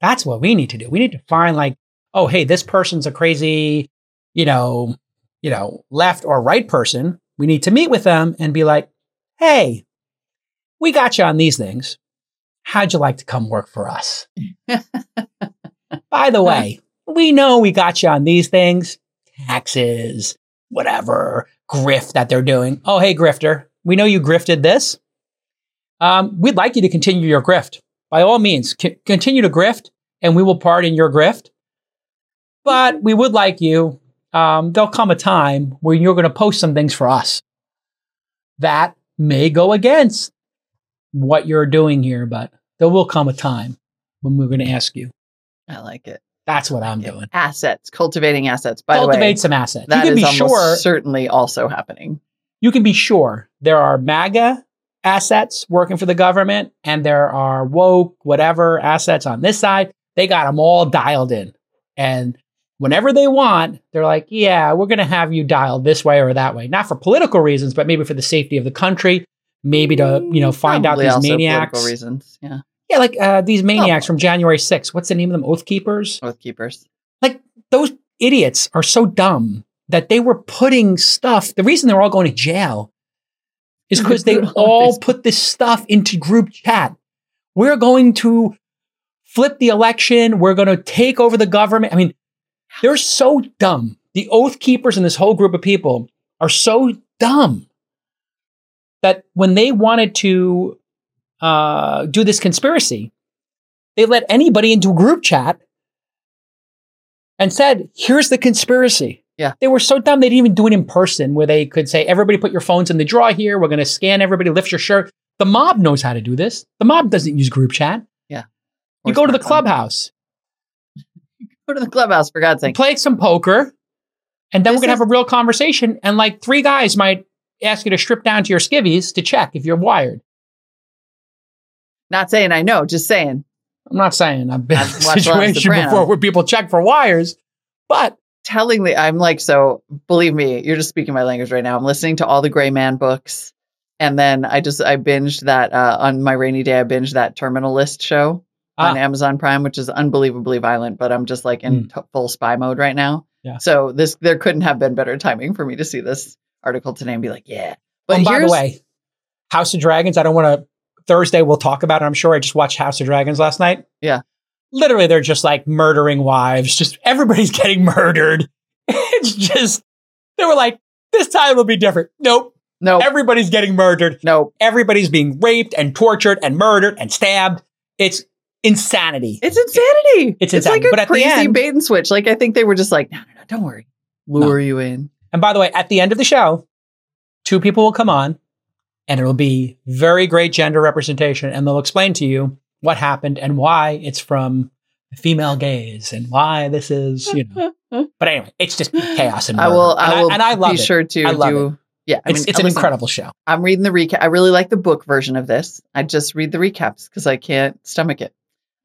That's what we need to do. We need to find like, oh, hey, this person's a crazy, you know, you know, left or right person. We need to meet with them and be like, hey, we got you on these things. How'd you like to come work for us? By the way, we know we got you on these things, taxes, whatever, grift that they're doing. Oh, hey, grifter, we know you grifted this. Um, we'd like you to continue your grift. By all means, c- continue to grift and we will pardon your grift. But we would like you, um, there'll come a time where you're going to post some things for us that may go against what you're doing here, but there will come a time when we're going to ask you. I like it. That's what I'm doing. Assets, cultivating assets. By Cultivate the way, some assets. that you can is be sure. certainly also happening. You can be sure there are MAGA assets working for the government, and there are woke whatever assets on this side. They got them all dialed in, and whenever they want, they're like, "Yeah, we're going to have you dialed this way or that way." Not for political reasons, but maybe for the safety of the country. Maybe to you know find Probably out these maniacs. Political reasons. Yeah. Yeah, like uh, these maniacs Oh. from January 6th. What's the name of them? Oath Keepers. Oath keepers. Like those idiots are so dumb that they were putting stuff. The reason they're all going to jail is because they Put it on all put this stuff into group chat. We're going to flip the election. We're going to take over the government. I mean, they're so dumb. The Oath Keepers and this whole group of people are so dumb that when they wanted to uh, do this conspiracy, they let anybody into a group chat and said, "Here's the conspiracy." Yeah. they were so dumb they didn't even do it in person, where they could say, "Everybody, put your phones in the drawer here. We're going to scan everybody. Lift your shirt." The mob knows how to do this. The mob doesn't use group chat. You Or go to the clubhouse, Go to the clubhouse for God's sake. play some poker, and then This we're gonna is- have a real conversation. And like three guys might ask you to strip down to your skivvies to check if you're wired. Not saying I know, just saying. I'm not saying I've been in a situation before where people check for wires, but Tellingly, I'm like, so believe me, you're just speaking my language right now. I'm listening to all the Gray Man books. And then I just, I binged that uh, on my rainy day. I binged that Terminal List show on Ah. Amazon Prime, which is unbelievably violent, but I'm just like in t- full spy mode right now. Yeah. So this, there couldn't have been better timing for me to see this article today and be like, yeah. But and by the way, House of Dragons, I don't want to. Thursday, we'll talk about it. I'm sure I just watched House of Dragons last night. Yeah. Literally, they're just like murdering wives. Just everybody's getting murdered. It's just, they were like, this time will be different. Nope. no, Everybody's getting murdered. no, Everybody's being raped and tortured and murdered and stabbed. It's insanity. It's insanity. It's like insanity. a But crazy end- bait and switch. Like I think they were just like, no, no, no, don't worry, lure you in. And by the way, at the end of the show, two people will come on and it'll be very great gender representation and they'll explain to you what happened and why it's from the female gaze and why this is, you know. But anyway, it's just chaos and I murder. will. and I will. and I love be it. sure to I love do. Yeah, I it's mean, it's an listen, incredible show. I'm reading the recap. I really like the book version of this. I just read the recaps because I can't stomach it.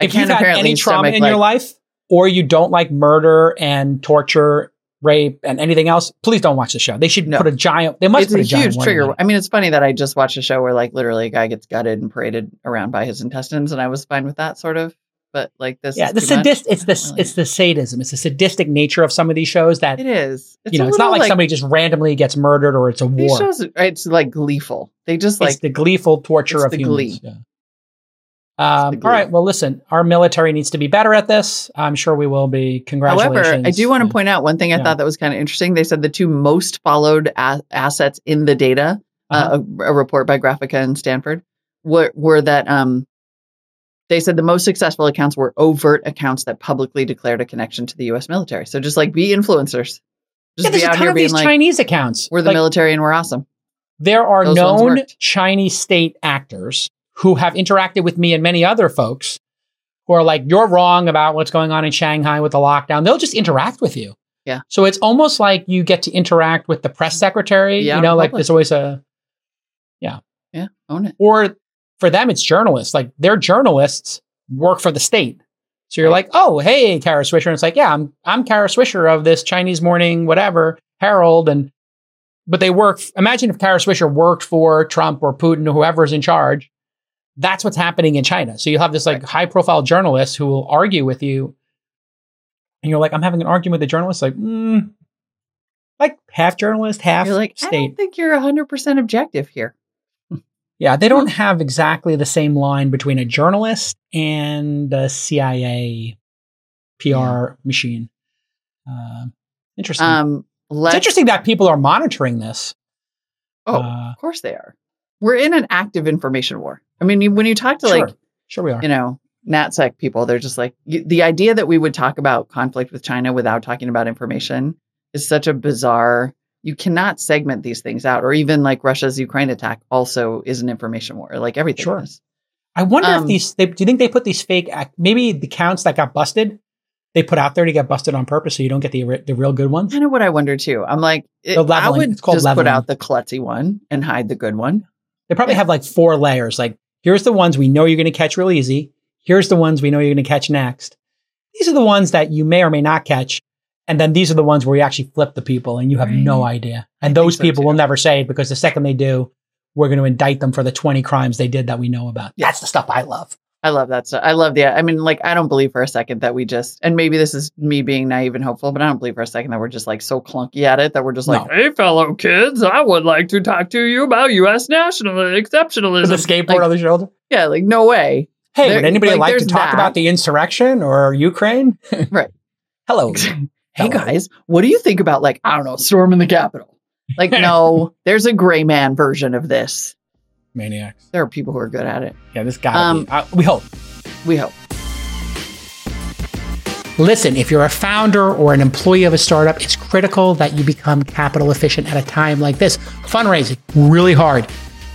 I If can't you've had any trauma in like, your life or you don't like murder and torture, rape and anything else, please don't watch the show. They should No. put a giant, they must It's put a a, huge trigger. I mean, it's funny that I just watched a show where like literally a guy gets gutted and paraded around by his intestines, and I was fine with that sort of. But like this, Yeah, is the much. sadist, it's the Really. it's the sadism. It's the sadistic nature of some of these shows that It is. It's you know, it's not little, like, somebody just randomly gets murdered or it's a These war. shows, it's like gleeful. They just it's like the gleeful torture it's of the humans. glee. Yeah. Um, all right. Well, listen, our military needs to be better at this. I'm sure we will be. Congratulations. However, I do want to point out one thing I Yeah. thought that was kind of interesting. They said the two most followed a- assets in the data, Uh-huh. uh, a, a report by Graphika and Stanford, were, were that um, they said the most successful accounts were overt accounts that publicly declared a connection to the U.S. military. So just like be influencers, Yeah, just there's be a out ton of these like, Chinese accounts. "We're the Like, military and we're awesome." There are Those known. Chinese state actors who have interacted with me and many other folks who are like, you're wrong about what's going on in Shanghai with the lockdown. They'll just interact with you. Yeah. So it's almost like you get to interact with the press secretary. Yeah, you know, like there's always a, Yeah, Yeah. own it. or for them, it's journalists. Like their journalists work for the state. So you're like, oh, hey, Kara Swisher. And it's like, yeah, I'm I'm Kara Swisher of this Chinese morning, whatever, Herald. And but they work. Imagine if Kara Swisher worked for Trump or Putin or whoever's in charge. That's what's happening in China. So you'll have this like high profile journalist who will argue with you. And you're like, I'm having an argument with the journalist, like, mm, like half journalist, half You're like, I state. don't think you're hundred percent objective here. Yeah, they don't have exactly the same line between a journalist and a CIA PR Yeah. machine. Uh, interesting. Um, it's let's, interesting that people are monitoring this. Oh, Uh, of course they are. We're in an active information war. I mean, when you talk to sure, like sure we are. you know, NatSec people, they're just like, the idea that we would talk about conflict with China without talking about information is such a bizarre, you cannot segment these things out. Or even like Russia's Ukraine attack also is an information war, like everything Sure. is. I wonder if Um, these. They, do you think they put these fake? Maybe the counts that got busted, they put out there to get busted on purpose, so you don't get the the real good ones. Kind of what I wonder too. I'm like, it, I would It's called just leveling. put out the klutzy one and hide the good one. They probably have like four layers. Like here's the ones we know you're going to catch real easy. Here's the ones we know you're going to catch next. These are the ones that you may or may not catch. And then these are the ones where you actually flip the people and you have no idea. And think those so, people will never say it because the second they do, we're going to indict them for the 20 crimes they did that we know about. Yeah. That's the stuff I love. I love that stuff. I love the, I mean, like, I don't believe for a second that we just, and maybe this is me being naive and hopeful, but I don't believe for a second that we're just like so clunky at it that we're just like, No. hey, fellow kids, I would like to talk to you about U.S. national exceptionalism. The skateboard Like, on the shoulder. yeah, like, no way. Hey, There- would anybody like, like, to talk that. about the insurrection or Ukraine? Right. Hello. hey, Hello. guys, what do you think about, like, I don't know, storming the Capitol? Like, no, there's a gray man version of this. Maniacs. There are people who are good at it. Yeah, this guy. Um, uh, we hope. We hope. Listen, if you're a founder or an employee of a startup, it's critical that you become capital efficient at a time like this. Fundraising, really hard.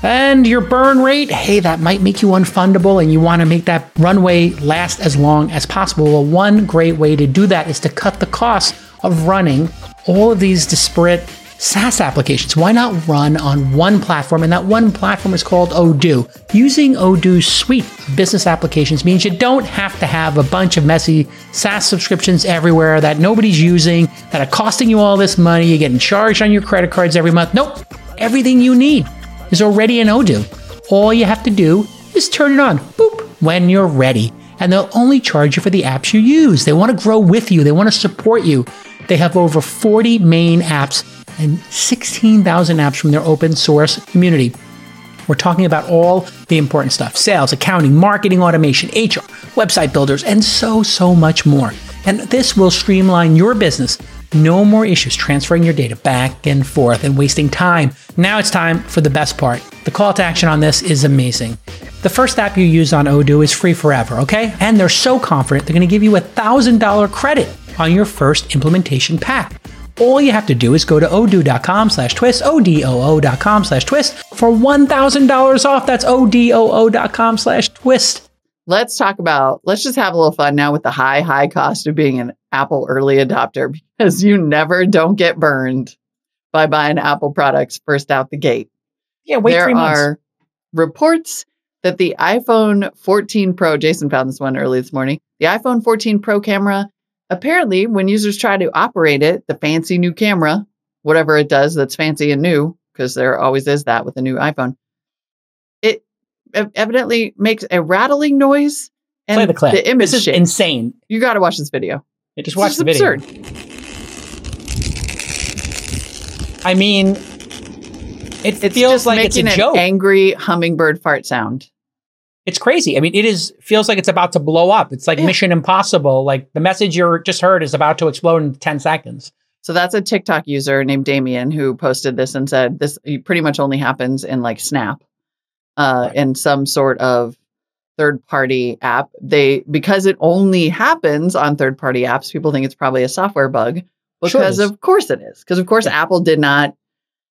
And your burn rate, hey, that might make you unfundable and you want to make that runway last as long as possible. Well, one great way to do that is to cut the cost of running all of these disparate SaaS applications. Why not run on one platform? And that one platform is called Odoo. Using Odoo's suite of business applications means you don't have to have a bunch of messy SaaS subscriptions everywhere that nobody's using, that are costing you all this money. You're getting charged on your credit cards every month. Nope. Everything you need is already in Odoo. All you have to do is turn it on, boop, when you're ready. And they'll only charge you for the apps you use. They want to grow with you, they want to support you. They have over 40 main apps and 16,000 apps from their open source community. We're talking about all the important stuff sales, accounting, marketing, automation, HR, website builders, and so, so much more. And this will streamline your business. No more issues transferring your data back and forth and wasting time. Now it's time for the best part. The call to action on this is amazing. The first app you use on Odoo is free forever, okay? And they're so confident they're to give you a $1,000 credit on your first implementation pack. All you have to do is go to odoo.com slash twist, O-D-O-O.com slash twist for $1,000 off. That's O-D-O-O.com slash twist. Let's talk about, let's just have a little fun now with the high, high cost of being an Apple early adopter because you never don't get burned by buying Apple products first out the gate. Yeah, wait there three months. are reports that the iPhone 14 Pro, Jason found this one early this morning, the iPhone 14 Pro camera, apparently, when users try to operate it, the fancy new camera, whatever it does that's fancy and new, because there always is that with a new iPhone, it evidently makes a rattling noise and Play the clip. image this is shakes. insane. you got to watch this video. Yeah, just watch just the video. absurd. I mean, it It's feels like it's a joke. an angry hummingbird fart sound. It's crazy. I mean, it is feels like it's about to blow up. It's like Yeah. Mission Impossible. Like the message you just heard is about to explode in 10 seconds. So that's a TikTok user named Damien who posted this and said this pretty much only happens in like Snap, uh, Right. in some sort of third party app. They because it only happens on third party apps, people think it's probably a software bug. Because is. of course it is. Because of course Yeah. Apple did not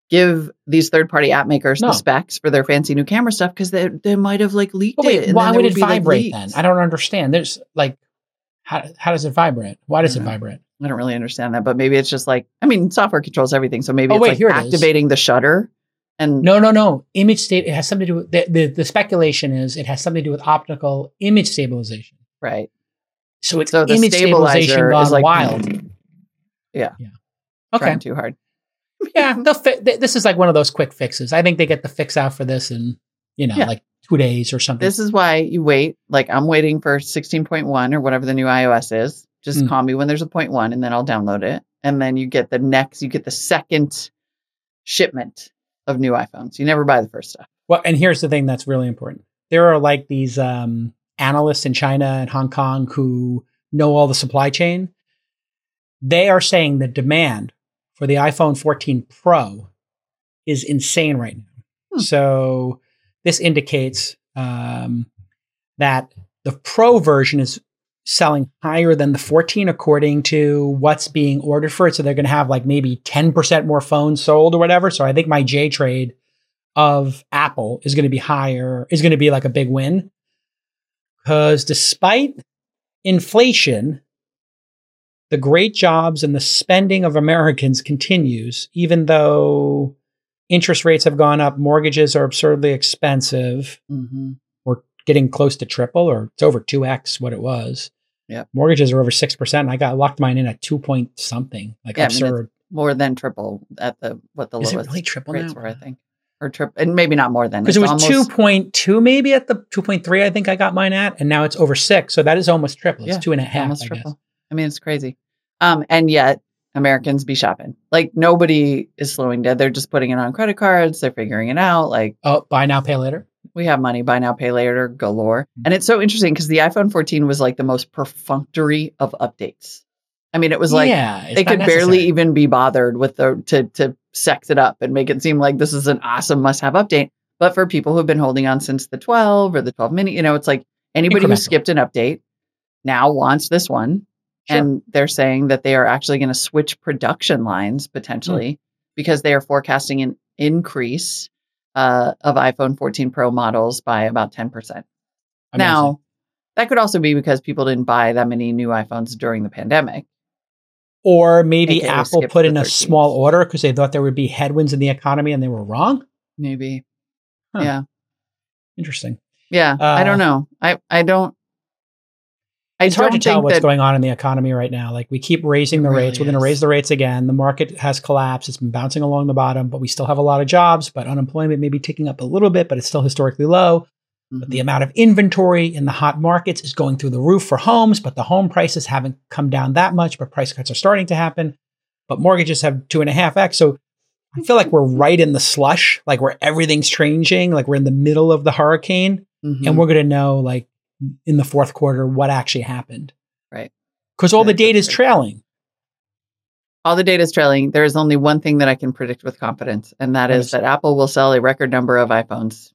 give these third party app makers No. the specs for their fancy new camera stuff because they they might have like leaked oh, it. wait, and why would it be, like, vibrate then? I don't understand. There's like, how, how does it vibrate? Why does it vibrate? I don't really understand that, but maybe it's just like I mean, software controls everything, so maybe Oh, it's wait, like here it activating the shutter. And No, no, no. Image state. It has something to do with the, the, the speculation is it has something to do with optical image stabilization. right, So it's so image stabilization gone like wild. Yeah, Okay. trying too hard. Yeah, they'll fi- th- this is like one of those quick fixes. I think they get the fix out for this in you know Yeah. like two days or something. This is why you wait. Like I'm waiting for 16.1 or whatever the new iOS is. Just Mm. call me when there's a point one, and then I'll download it. And then you get the next, you get the second shipment of new iPhones. You never buy the first stuff. well, and here's the thing that's really important. There are like these um, analysts in China and Hong Kong who know all the supply chain. they are saying the demand for the iPhone 14 Pro is insane right now. Hmm. So this indicates um, that the Pro version is selling higher than the 14 according to what's being ordered for it. So they're going to have like maybe 10% more phones sold or whatever. So I think my J trade of Apple is going to be higher, is going to be like a big win. Because despite inflation, the great jobs and the spending of Americans continues, even though interest rates have gone up, mortgages are absurdly expensive. Mhm. We're getting close to triple, or it's over 2x what it was. Yeah. Mortgages are over 6%. And I got locked mine in at 2 point something, like Yeah, I mean. More than triple at the what the Is lowest really triple rates now? were, I think, or triple, and maybe not more than Because it was It's two almost- point two, maybe at the two point three. I think I got mine at, and now it's over six. So that is almost triple. It's Yeah, two and a half. almost I guess. triple. I mean, it's crazy. Um, and yet Americans be shopping. Like nobody is slowing down. They're just putting it on credit cards. They're figuring it out. Like Oh, buy now, pay later. we have money, buy now, pay later galore. And it's so interesting because the iPhone 14 was like the most perfunctory of updates. I mean, it was like yeah, they could barely even be bothered with the to to sex it up and make it seem like this is an awesome must-have update. But for people who've been holding on since the 12 or the 12 mini, you know, it's like anybody who skipped an update now wants this one. Sure. And they're saying that they are actually going to switch production lines potentially Hmm. because they are forecasting an increase uh, of iPhone 14 Pro models by about 10%. Amazing. Now, that could also be because people didn't buy that many new iPhones during the pandemic. or maybe Apple put in a small order because they thought there would be headwinds in the economy, and they were wrong. Maybe. Huh. Yeah. Interesting. Yeah. I Uh, don't know. I, I don't. I It's hard to tell what's that, going on in the economy right now. Like we keep raising the really rates. We're going to raise the rates again. The market has collapsed. It's been bouncing along the bottom, but we still have a lot of jobs. But unemployment may be ticking up a little bit, but it's still historically low. But Mm-hmm. the amount of inventory in the hot markets is going through the roof for homes, but the home prices haven't come down that much, but price cuts are starting to happen. But mortgages have two and a half X. So I feel like we're right in the slush, like where everything's changing, like we're in the middle of the hurricane, Mhm. and we're going to know like in the fourth quarter what actually happened. Right. Because all Yeah, the data is trailing. all the data is trailing. There is only one thing that I can predict with confidence, and that is that Apple will sell a record number of iPhones,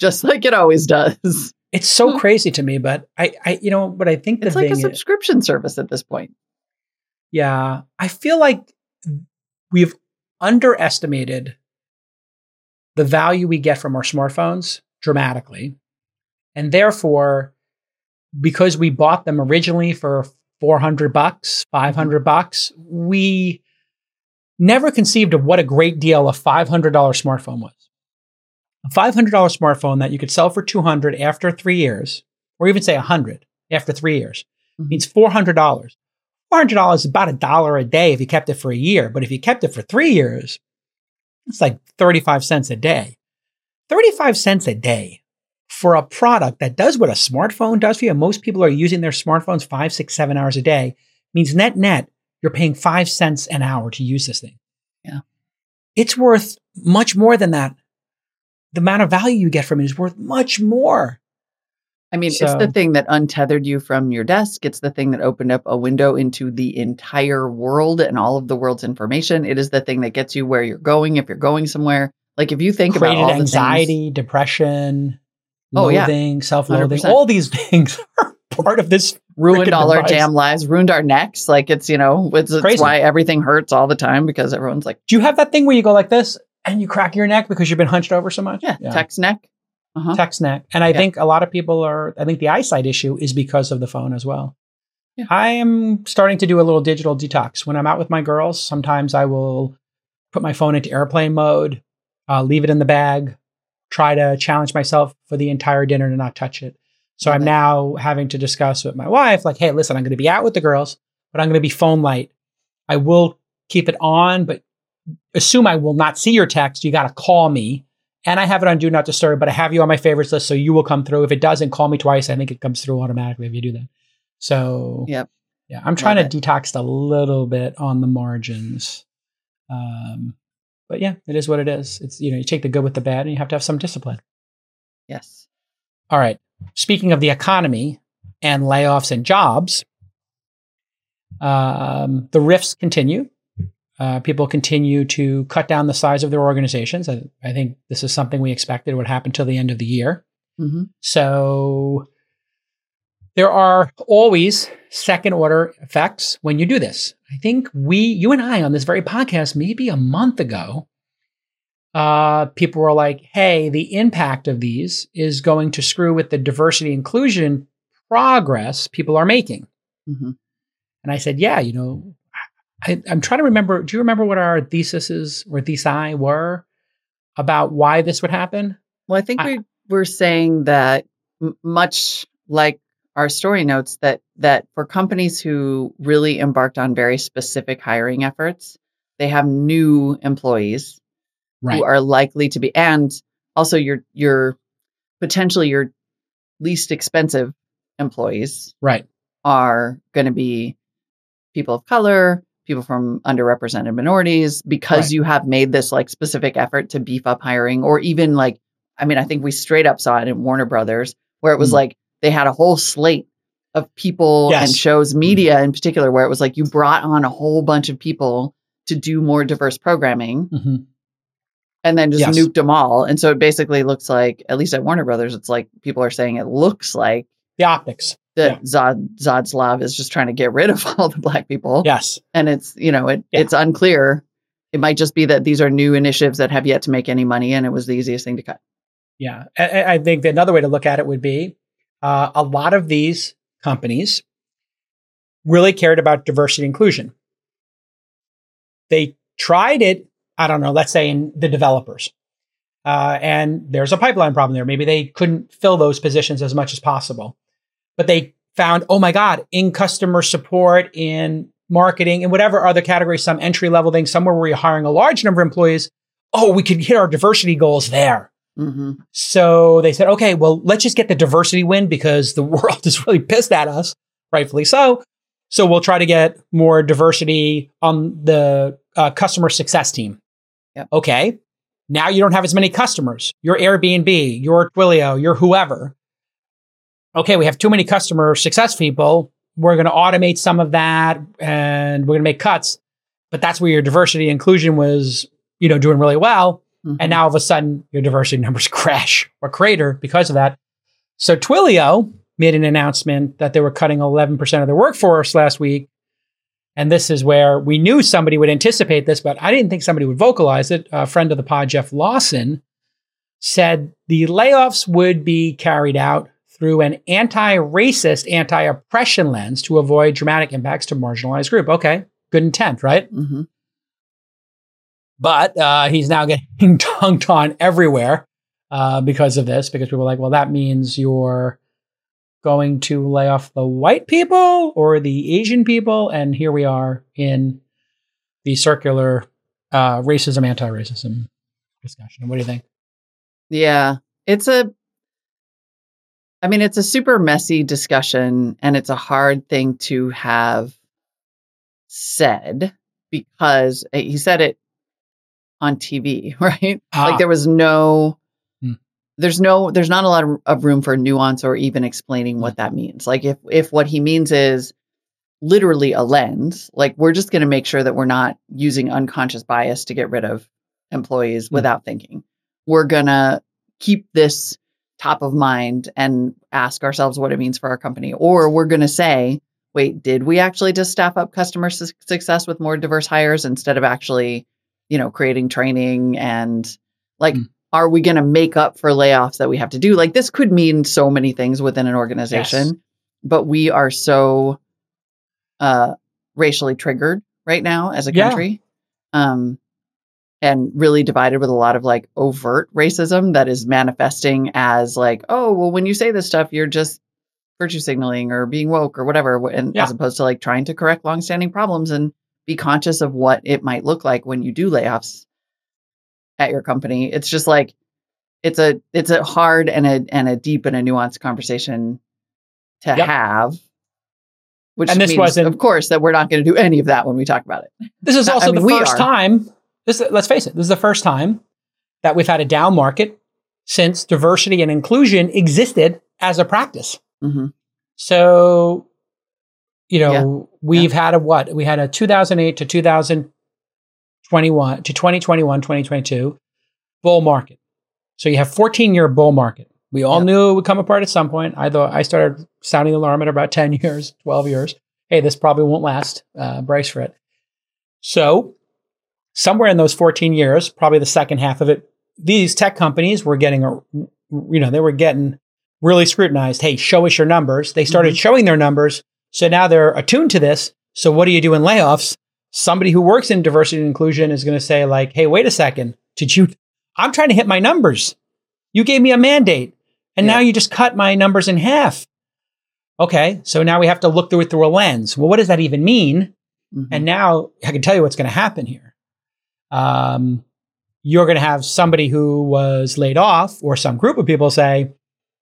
just like it always does. It's so crazy to me, but I, I, you know, but I think the It's like a thing is, subscription service at this point. Yeah, I feel like we've underestimated the value we get from our smartphones dramatically. And therefore, because we bought them originally for 400 bucks, 500 bucks, we never conceived of what a great deal a $500 smartphone was. A $500 smartphone that you could sell for 200 after 3 years, or even say 100 after 3 years, Mhm. means $400. $400 is about a dollar a day if you kept it for a year. But if you kept it for three years, it's like 35 cents a day. 35 cents a day for a product that does what a smartphone does for you. Most people are using their smartphones five, six, seven hours a day. Means net net, you're paying five cents an hour to use this thing. Yeah. It's worth much more than that. The amount of value you get from it is worth much more. I mean, it's the thing that untethered you from your desk. It's the thing that opened up a window into the entire world and all of the world's information. It is the thing that gets you where you're going if you're going somewhere. Like if you think about all the anxiety, depression, Oh, yeah. loathing, self-loathing. 100%. All these things are part of this. ruined all our device. damn lives, ruined our necks. Like it's you know, it's, it's why everything hurts all the time because everyone's like, Do you have that thing where you go like this and you crack your neck because you've been hunched over so much? yeah, text neck. Uh-huh. text neck. And I Yeah. think a lot of people are, I think the eyesight issue is because of the phone as well. Yeah. I am starting to do a little digital detox. When I'm out with my girls, sometimes I will put my phone into airplane mode, uh, leave it in the bag, try to challenge myself for the entire dinner to not touch it. So Love I'm now having to discuss with my wife, like, hey, listen, I'm going to be out with the girls, but I'm going to be phone light. I will keep it on, but assume I will not see your text. You got to call me. And I have it on Do Not Disturb, but I have you on my favorites list, so you will come through. If it doesn't, call me twice. I think it comes through automatically if you do that. So, Yep. yeah, I'm trying Love to detox a little bit on the margins. Um, but yeah, it is what it is. It's you know, you take the good with the bad, and you have to have some discipline. Yes. All right. Speaking of the economy and layoffs and jobs, Um, the RIFs continue. Uh, people continue to cut down the size of their organizations. I, I think this is something we expected would happen till the end of the year. Mhm. So there are always second order effects when you do this. I think we, you and I on this very podcast, maybe a month ago, uh, people were like, hey, the impact of these is going to screw with the diversity inclusion progress people are making. Mhm. And I said, yeah, you know, I, I'm trying to remember. Do you remember what our theses or thesi were about why this would happen? Well, I think I- we were saying that m- much like our story notes that that for companies who really embarked on very specific hiring efforts, they have new employees Right. who are likely to be and also your your potentially your least expensive employees right. are going to be people of color, people from underrepresented minorities, because Right. you have made this like specific effort to beef up hiring, or even like, I mean, I think we straight up saw it in Warner Brothers, where it was Mm. like they had a whole slate of people Yes. and shows, media in particular, where it was like you brought on a whole bunch of people to do more diverse programming hmm and then just Yes. nuked them all. And so it basically looks like, at least at Warner Brothers, it's like people are saying it looks like The optics. that Yeah. Zod Zaslav is just trying to get rid of all the black people. Yes. And it's, you know, it Yeah. it's unclear. It might just be that these are new initiatives that have yet to make any money and it was the easiest thing to cut. Yeah. I- I, I think that another way to look at it would be uh, a lot of these companies really cared about diversity inclusion. They tried it, I don't know, let's say in the developers. Uh, and there's a pipeline problem there. Maybe they couldn't fill those positions as much as possible. But they found, oh my God, in customer support, in marketing, in whatever other category, some entry level thing, somewhere where you're hiring a large number of employees, oh, we could hit our diversity goals there. Hmm So they said, okay, well, let's just get the diversity win because the world is really pissed at us, rightfully so. So we'll try to get more diversity on the uh, customer success team. Yep. Okay. Now you don't have as many customers. You're Airbnb, you're Twilio, you're whoever. Okay, we have too many customer success people. We're going to automate some of that and we're going to make cuts. But that's where your diversity inclusion was, you know, doing really well. Mhm. And now all of a sudden your diversity numbers crash or crater because of that. So Twilio made an announcement that they were cutting 11% of their workforce last week. And this is where we knew somebody would anticipate this, but I didn't think somebody would vocalize it. A friend of the pod, Jeff Lawson, said the layoffs would be carried out through an anti racist, anti oppression lens to avoid dramatic impacts to marginalized group. Okay, good intent, right? hmm But uh, he's now getting dunked on everywhere uh, because of this, because people are like, well, that means you're going to lay off the white people or the Asian people. And here we are in the circular uh, racism, anti racism discussion. What do you think? Yeah. It's a, I mean, it's a super messy discussion and it's a hard thing to have said because uh, he said it on TV, right? Ah. Like there was no, Hmm. there's no, there's not a lot of, of room for nuance or even explaining what that means. Like if, if what he means is literally a lens, like we're just going to make sure that we're not using unconscious bias to get rid of employees Hmm. without thinking. We're going to keep this top of mind and ask ourselves what it means for our company. Or we're going to say, wait, did we actually just staff up customer su- success with more diverse hires instead of actually, you know, creating training and like, Mm. are we going to make up for layoffs that we have to do? Like, this could mean so many things within an organization, Yes. but we are so uh, racially triggered right now as a Yeah. country. Um, and really divided with a lot of like overt racism that is manifesting as like, oh, well, when you say this stuff, you're just virtue signaling or being woke or whatever, and Yeah. as opposed to like trying to correct longstanding problems and be conscious of what it might look like when you do layoffs at your company. It's just like it's a it's a hard and a and a deep and a nuanced conversation to Yep. have. Which And this means, wasn't- of course, that we're not going to do any of that when we talk about it. This is I also mean, the first time. This, let's face it. This is the first time that we've had a down market since diversity and inclusion existed as a practice. hmm So, you know, we've had a what? We had a 2008 to 2021 to 2021, 2022 bull market. So you have 14 year bull market. We all Yeah. knew it would come apart at some point. I thought I started sounding the alarm at about 10 years, 12 years. Hey, this probably won't last. Uh, brace for it. So somewhere in those 14 years, probably the second half of it, these tech companies were getting, a, you know, they were getting really scrutinized. Hey, show us your numbers. They started Mhm. showing their numbers. So now they're attuned to this. So what do you do in layoffs? Somebody who works in diversity and inclusion is going to say like, "Hey, wait a second. Did you I'm trying to hit my numbers. You gave me a mandate and now you just cut my numbers in half." Okay, so now we have to look through it through a lens. Well, what does that even mean? Mhm. And now I can tell you what's going to happen here. Um, you're going to have somebody who was laid off, or some group of people say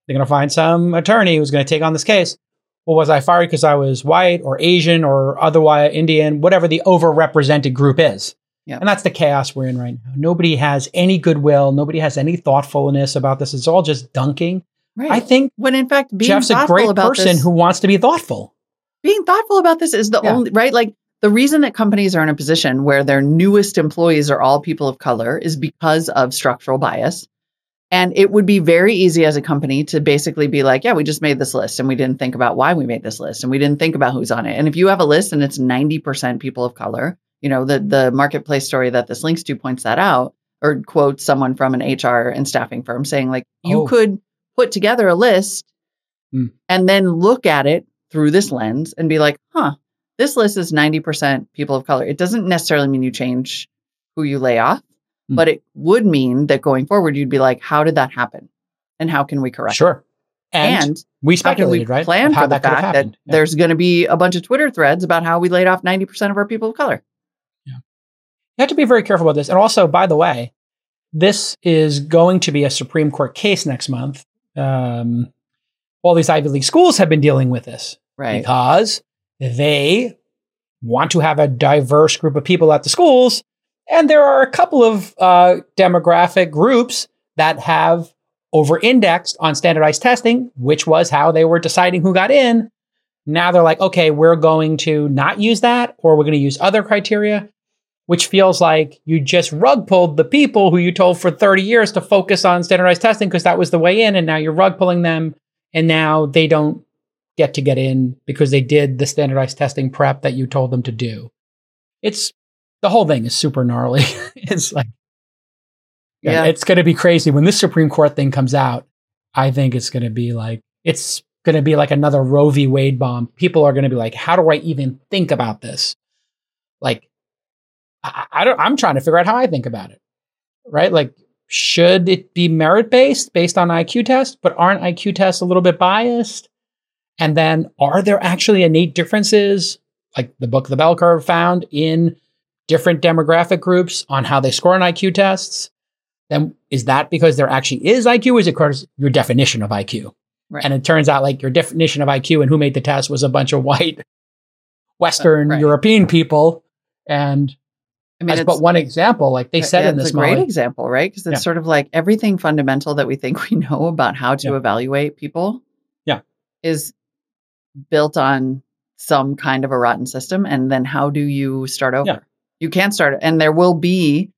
they're going to find some attorney who's going to take on this case. Well, was I fired because I was white or Asian or otherwise Indian, whatever the overrepresented group is? Yeah. And that's the chaos we're in right now. Nobody has any goodwill. Nobody has any thoughtfulness about this. It's all just dunking. right. I think when in fact, being Jeff's a great person this, who wants to be thoughtful. being thoughtful about this is the Yeah. only right. Like the reason that companies are in a position where their newest employees are all people of color is because of structural bias. And it would be very easy as a company to basically be like, yeah, we just made this list and we didn't think about why we made this list and we didn't think about who's on it. And if you have a list and it's 90% people of color, you know, the the marketplace story that this links to points that out or quotes someone from an HR and staffing firm saying like you Oh. could put together a list Hmm. and then look at it through this lens and be like, huh, this list is 90% people of color. It doesn't necessarily mean you change who you lay off, Hmm. but it would mean that going forward, you'd be like, how did that happen? And how can we correct it? Sure. And, And, we how we speculated, right? plan how for the that fact that happened. Yeah. there's going to be a bunch of Twitter threads about how we laid off 90% of our people of color? You have to be very careful about this. And also, by the way, this is going to be a Supreme Court case next month. Um, all these Ivy League schools have been dealing with this Right. because they want to have a diverse group of people at the schools. And there are a couple of uh, demographic groups that have over indexed on standardized testing, which was how they were deciding who got in. Now they're like, okay, we're going to not use that, or we're going to use other criteria, which feels like you just rug pulled the people who you told for 30 years to focus on standardized testing because that was the way in. And now you're rug pulling them. And now they don't get to get in because they did the standardized testing prep that you told them to do. It's the whole thing is super gnarly. it's like, yeah, Yeah. it's going to be crazy when this Supreme Court thing comes out. I think it's going to be like, it's going to be like another Roe v. Wade bomb. People are going to be like, how do I even think about this? Like, I, I don't, I'm trying to figure out how I think about it. Right? Like, should it be merit based, based on IQ tests? But aren't IQ tests a little bit biased? And then, are there actually innate differences, like the book The Bell Curve found in different demographic groups on how they score on IQ tests? Then is that because there actually is IQ? Is it because your definition of IQ? Right. And it turns out like your definition of IQ and who made the test was a bunch of white Western right. European people. And I mean, as but one example, like they said in this a great Molly, example, right? Because it's Yeah. sort of like everything fundamental that we think we know about how to Yeah. evaluate people, Yeah. is built on some kind of a rotten system. And then how do you start over? Yeah. You can't start, and there will be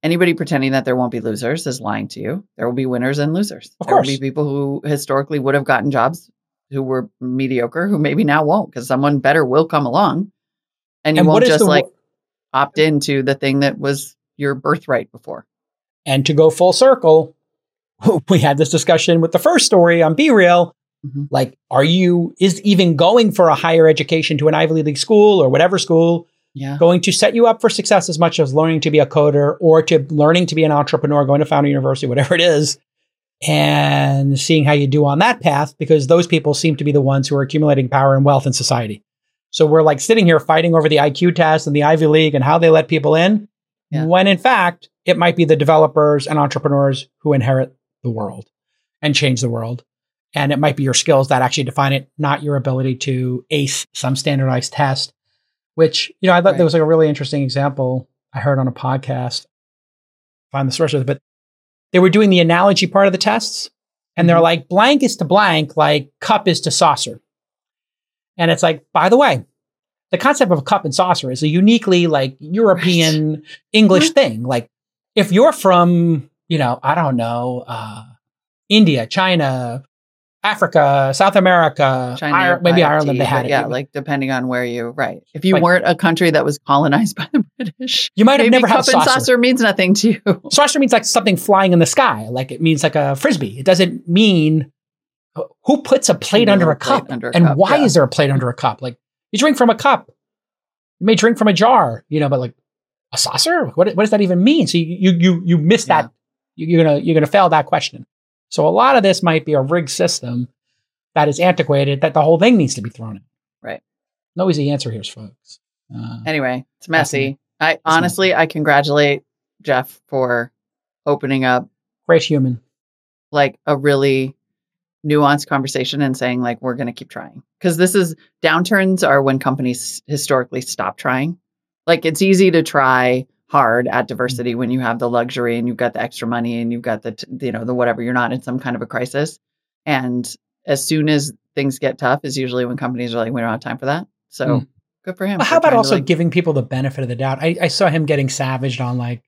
anybody pretending that there won't be losers is lying to you. There will be winners and losers. Of there will course. be people who historically would have gotten jobs who were mediocre, who maybe now won't because someone better will come along, and you And won't just like wo- opt into the thing that was your birthright before. And to go full circle, we had this discussion with the first story on BeReal. Mhm. Like, are you, is even going for a higher education to an Ivy League school or whatever school Yeah. going to set you up for success as much as learning to be a coder or to learning to be an entrepreneur, going to Founder University, whatever it is, and seeing how you do on that path? Because those people seem to be the ones who are accumulating power and wealth in society. So we're like sitting here fighting over the IQ test and the Ivy League and how they let people in, Yeah. when in fact, it might be the developers and entrepreneurs who inherit the world and change the world. And it might be your skills that actually define it, not your ability to ace some standardized test. Which, you know, I thought Right. there was like a really interesting example I heard on a podcast. Find the source of it, but they were doing the analogy part of the tests. And they're Mhm. like, blank is to blank, like cup is to saucer. And it's like, by the way, the concept of a cup and saucer is a uniquely like European English thing. Like if you're from, you know, I don't know, uh, India, China, Africa, South America, China, Ir- maybe Ireland, they had it. Yeah, like depending on where you right. If you Like- weren't a country that was colonized by the British, you might have maybe never had a cup and saucer. saucer means nothing to you. Saucer means like something flying in the sky, like it means like a frisbee. It doesn't mean uh, who puts a plate under a plate cup, under a and cup, why yeah. is there a plate under a cup? Like you drink from a cup, you may drink from a jar, you know, but like a saucer, what, what does that even mean? So you you you, you miss Yeah. that. You- You're gonna you're gonna fail that question. So a lot of this might be a rigged system that is antiquated. That the whole thing needs to be thrown in. Right. No easy answer here, folks. Uh, Anyway, it's messy. I messy. honestly, I congratulate Jeff for opening up great human. like a really nuanced conversation and saying like we're going to keep trying because this is downturns are when companies historically stop trying like it's easy to try hard at diversity when you have the luxury and you've got the extra money and you've got the t- you know the whatever you're not in some kind of a crisis and as soon as things get tough is usually when companies are like we don't have time for that so Mm. good for him Well, how about also like- giving people the benefit of the doubt? I, I saw him getting savaged on like,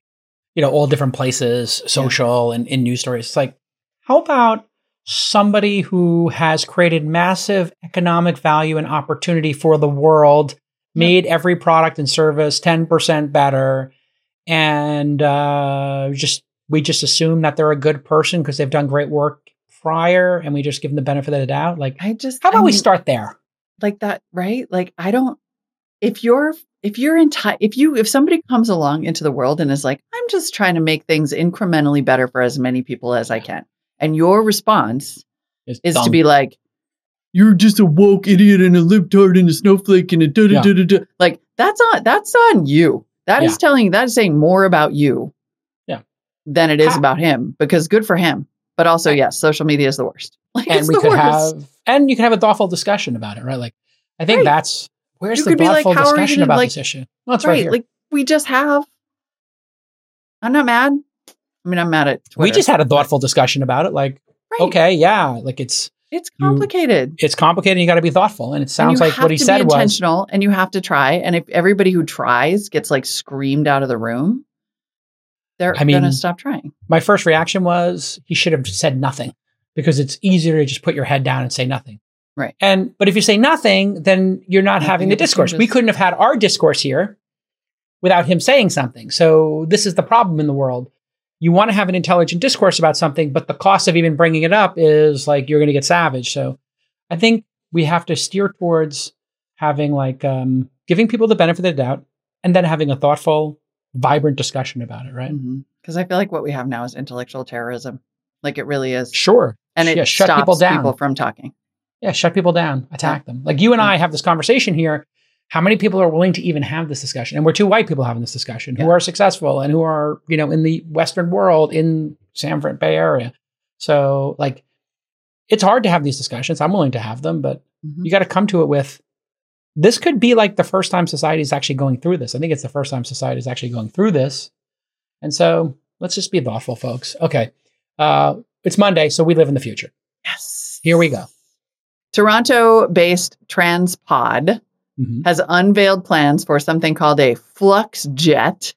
you know, all different places, social and in news stories. It's like, how about somebody who has created massive economic value and opportunity for the world, made every product and service 10% better, and uh, just we just assume that they're a good person because they've done great work prior and we just give them the benefit of the doubt? Like, i just how I about we start there? like that right? Like i don't if you're if you're in ti if you if somebody comes along into the world and is like i'm just trying to make things incrementally better for as many people as i can and your response It's is to be like you're just a woke idiot and a libtard and a snowflake and a da da da da da like that's on that's on you That is Yeah. telling that is saying more about you Yeah. than it is about him because good for him but also yes social media is the worst like and we could worst. have and you can have a thoughtful discussion about it, right? Like I think Right. that's where's You the like, thoughtful you discussion about like- this issue? Well, it's right, right here. like we just have i'm not mad i mean i'm mad at Twitter. we just had a thoughtful discussion about it. Like, okay, yeah, like it's it's you- complicated it's complicated. and You got to be thoughtful, and it sounds you like what he to said be was intentional and you have to try and if everybody who tries gets like screamed out of the room they're I mean- gonna stop trying my first reaction was he should have said nothing because it's easier to just put your head down and say nothing. Right. And but if you say nothing, then you're not Nothing having the discourse. We couldn't have had our discourse here without him saying something. So this is the problem in the world. You want to have an intelligent discourse about something, but the cost of even bringing it up is like you're going to get savage. So I think we have to steer towards having like um, giving people the benefit of the doubt and then having a thoughtful, vibrant discussion about it. Right. because i feel like what we have now is intellectual terrorism like it really is Sure. and it Yeah, shut stops people down. people from talking Yeah, shut people down, attack them. Like you and I have this conversation here. How many people are willing to even have this discussion? And we're two white people having this discussion who are successful and who are, you know, in the Western world in San Fran Bay Area. So like it's hard to have these discussions. I'm willing to have them, but Mhm. you got to come to it with this could be like the first time society is actually going through this. I think it's the first time society is actually going through this. And so let's just be thoughtful, folks. Okay. Uh, it's Monday, so we live in the future. yes Here we go. toronto based transpod Mhm. has unveiled plans for something called a flux jet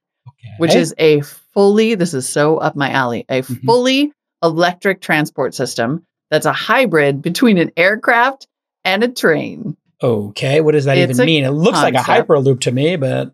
which is a fully this is so up my alley a Mhm. fully electric transport system that's a hybrid between an aircraft and a train Okay, what does that It's even mean? It looks like a hyperloop to me, but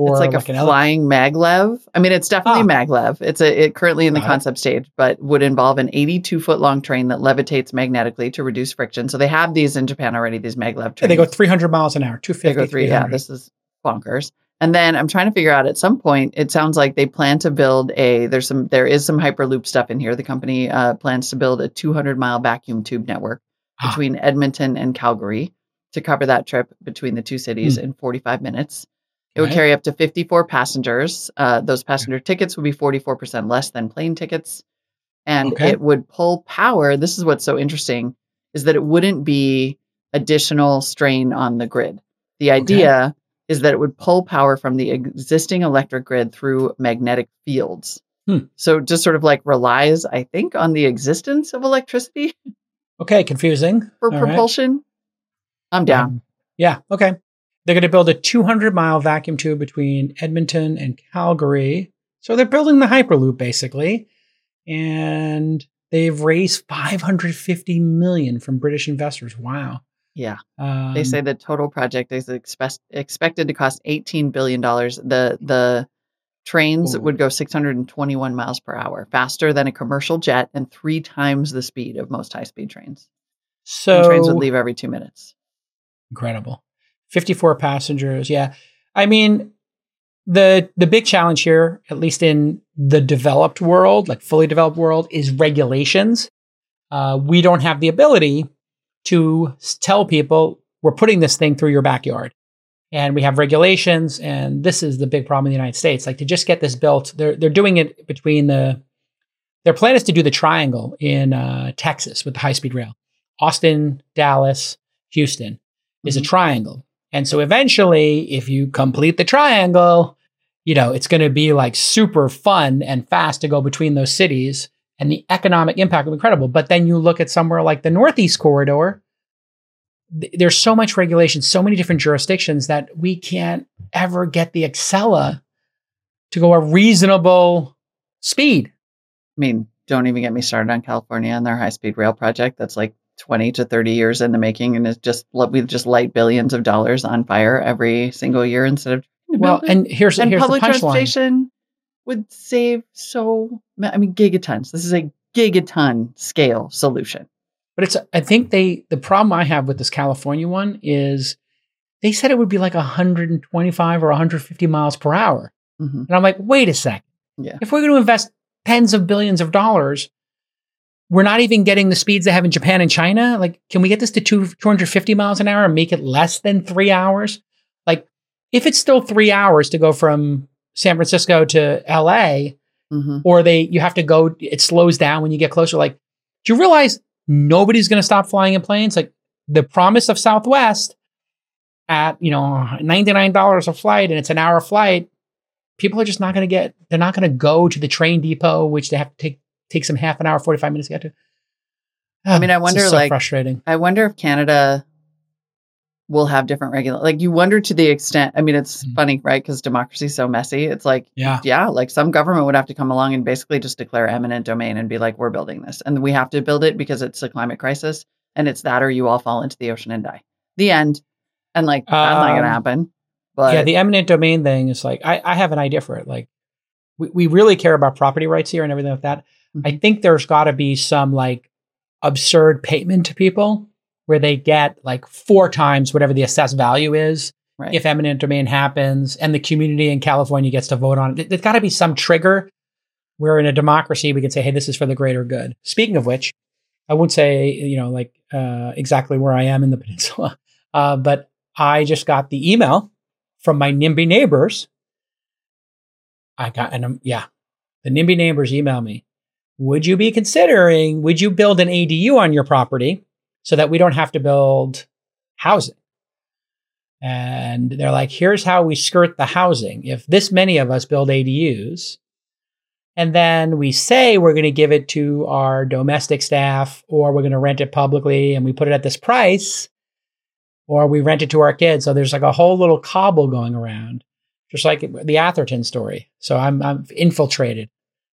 or it's like, a an ele- flying maglev i mean it's definitely Ah. maglev it's a it currently in the Got it. concept stage but would involve an 82 foot long train that levitates magnetically to reduce friction so they have these in japan already these maglev Yeah, trains they go 300 miles an hour, 250. they go three yeah this is bonkers and then i'm trying to figure out at some point it sounds like they plan to build a there's some there is some hyperloop stuff in here the company uh, plans to build a 200 mile vacuum tube network Ah. between edmonton and calgary to cover that trip between the two cities in 45 minutes it would. Right. carry up to 54 passengers uh, those passenger tickets would be 44% less than plane tickets and Okay. it would pull power this is what's so interesting is that it wouldn't be additional strain on the grid the idea is that it would pull power from the existing electric grid through magnetic fields. Hmm. So just sort of like relies, I think, on the existence of electricity Okay, confusing. for All right. propulsion. I'm down. Um, yeah, okay. They're going to build a 200 mile vacuum tube between Edmonton and Calgary. So they're building the Hyperloop basically. And they've raised 550 million from British investors. Wow. Yeah. Um, They say the total project is expect, expected to cost $18 billion. The, the trains Ooh. would go 621 miles per hour, faster than a commercial jet and three times the speed of most high speed trains. so and trains would leave every two minutes. incredible 54 passengers yeah. I mean the the big challenge here at least in the developed world like fully developed world is regulations. Uh, we don't have the ability to tell people we're putting this thing through your backyard. And we have regulations and this is the big problem in the united states. Like to just get this built they're, they're doing it between the their plan is to do the triangle in uh, texas with the high speed rail. Austin dallas houston is a Mhm. triangle. And so eventually, if you complete the triangle, you know, it's going to be like super fun and fast to go between those cities and the economic impact will be incredible. But then you look at somewhere like the Northeast corridor, th- there's so much regulation, so many different jurisdictions that we can't ever get the Acela to go a reasonable speed. I mean, don't even get me started on California and their high speed rail project. That's like 20 to 30 years in the making. And it's just, we just light billions of dollars on fire every single year instead of Well, and here's, and here's public the transportation would save so I mean gigatons. This is a gigaton scale solution. But it's I think they the problem I have with this California one is they said it would be like 125 or 150 miles per hour. Mhm. And I'm like, wait a second. Yeah. If we're going to invest tens of billions of dollars, we're not even getting the speeds they have in Japan and China. Like, can we get this to two, 250 miles an hour and make it less than three hours? Like, if it's still three hours to go from San Francisco to LA, Mhm. or they you have to go it slows down when you get closer like do you realize nobody's going to stop flying in planes like the promise of southwest at you know $99 a flight and it's an hour flight people are just not going to get they're not going to go to the train depot which they have to take take some half an hour 45 minutes to get to I mean, I wonder, so like- frustrating I wonder if Canada will have different regular. like you wonder to the extent I mean it's Mhm. funny, right? Because democracy is so messy. It's like yeah yeah, like some government would have to come along and basically just declare eminent domain and be like, we're building this. And we have to build it because it's a climate crisis. And it's that or you all fall into the ocean and die. The end. And like, that's not going Um, to happen. But yeah, the eminent domain thing is like I, I have an idea for it. Like we, we really care about property rights here and everything like that. I Mhm. think there's got to be some like absurd payment to people where they get like four times whatever the assessed value is right. if eminent domain happens and the community in California gets to vote on it. There's got to be some trigger where in a democracy we can say, hey, this is for the greater good. Speaking of which, I won't say, you know, like uh, exactly where I am in the peninsula, uh, but I just got the email from my NIMBY neighbors. I got, and um, yeah, the NIMBY neighbors email me. Would you be considering, would you build an ADU on your property so that we don't have to build housing? And they're like, here's how we skirt the housing. If this many of us build ADUs, and then we say we're going to give it to our domestic staff, or we're going to rent it publicly and we put it at this price, or we rent it to our kids. So there's like a whole little cobble going around, just like the Atherton story. So I'm, I'm infiltrated.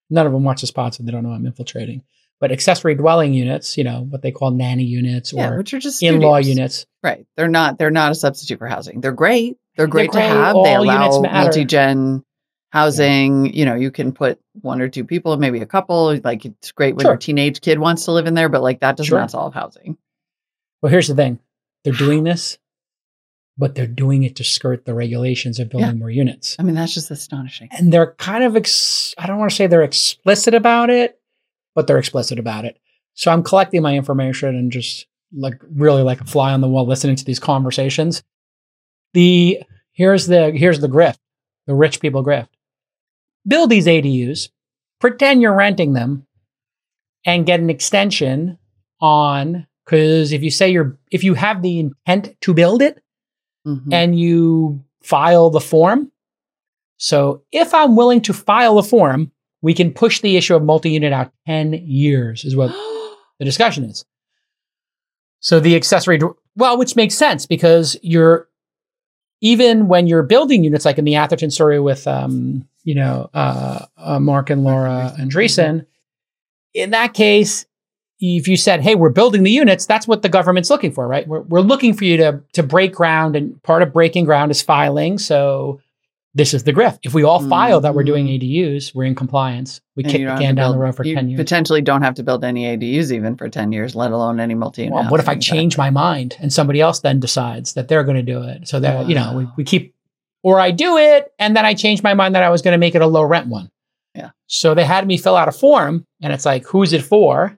None of them watch the spots and they don't know I'm infiltrating. But accessory dwelling units, you know, what they call nanny units or yeah, which are just in-law studios. units. Right. They're not, they're not a substitute for housing. They're great. They're great great. to have. All they allow multi-gen housing. You know, you can put one or two people, maybe a couple. Like it's great when Sure. your teenage kid wants to live in there, but like that does Sure. not solve housing. Well, here's the thing they're doing this, but they're doing it to skirt the regulations of building Yeah. more units. I mean, that's just astonishing. And they're kind of, ex- I don't want to say they're explicit about it, but they're explicit about it. So I'm collecting my information and just like really like a fly on the wall listening to these conversations. The here's the here's the grift, the rich people grift. Build these ADUs, pretend you're renting them, and get an extension on because if you say you're if you have the intent to build it, Mhm. and you file the form. So if I'm willing to file a form, we can push the issue of multi-unit out 10 years is what the discussion is. So the accessory, well, which makes sense because you're even when you're building units, like in the Atherton story with, um, you know, uh, uh, Marc and Laura Andreessen, in that case, if you said, "Hey, we're building the units," that's what the government's looking for, right? We're, we're looking for you to to break ground, and part of breaking ground is filing. So this is the grift. If we all file that we're doing mm-hmm. ADUs, we're in compliance. We And kick the can down the road for ten years. Potentially don't have to build any ADUs even for 10 years, let alone any multi Well, what if I change my mind and somebody else then decides that they're going to do it? So that, you know, we, we keep, or I do it and then I change my mind that I was going to make it a low rent one. Yeah. So they had me fill out a form and it's like, who's it for?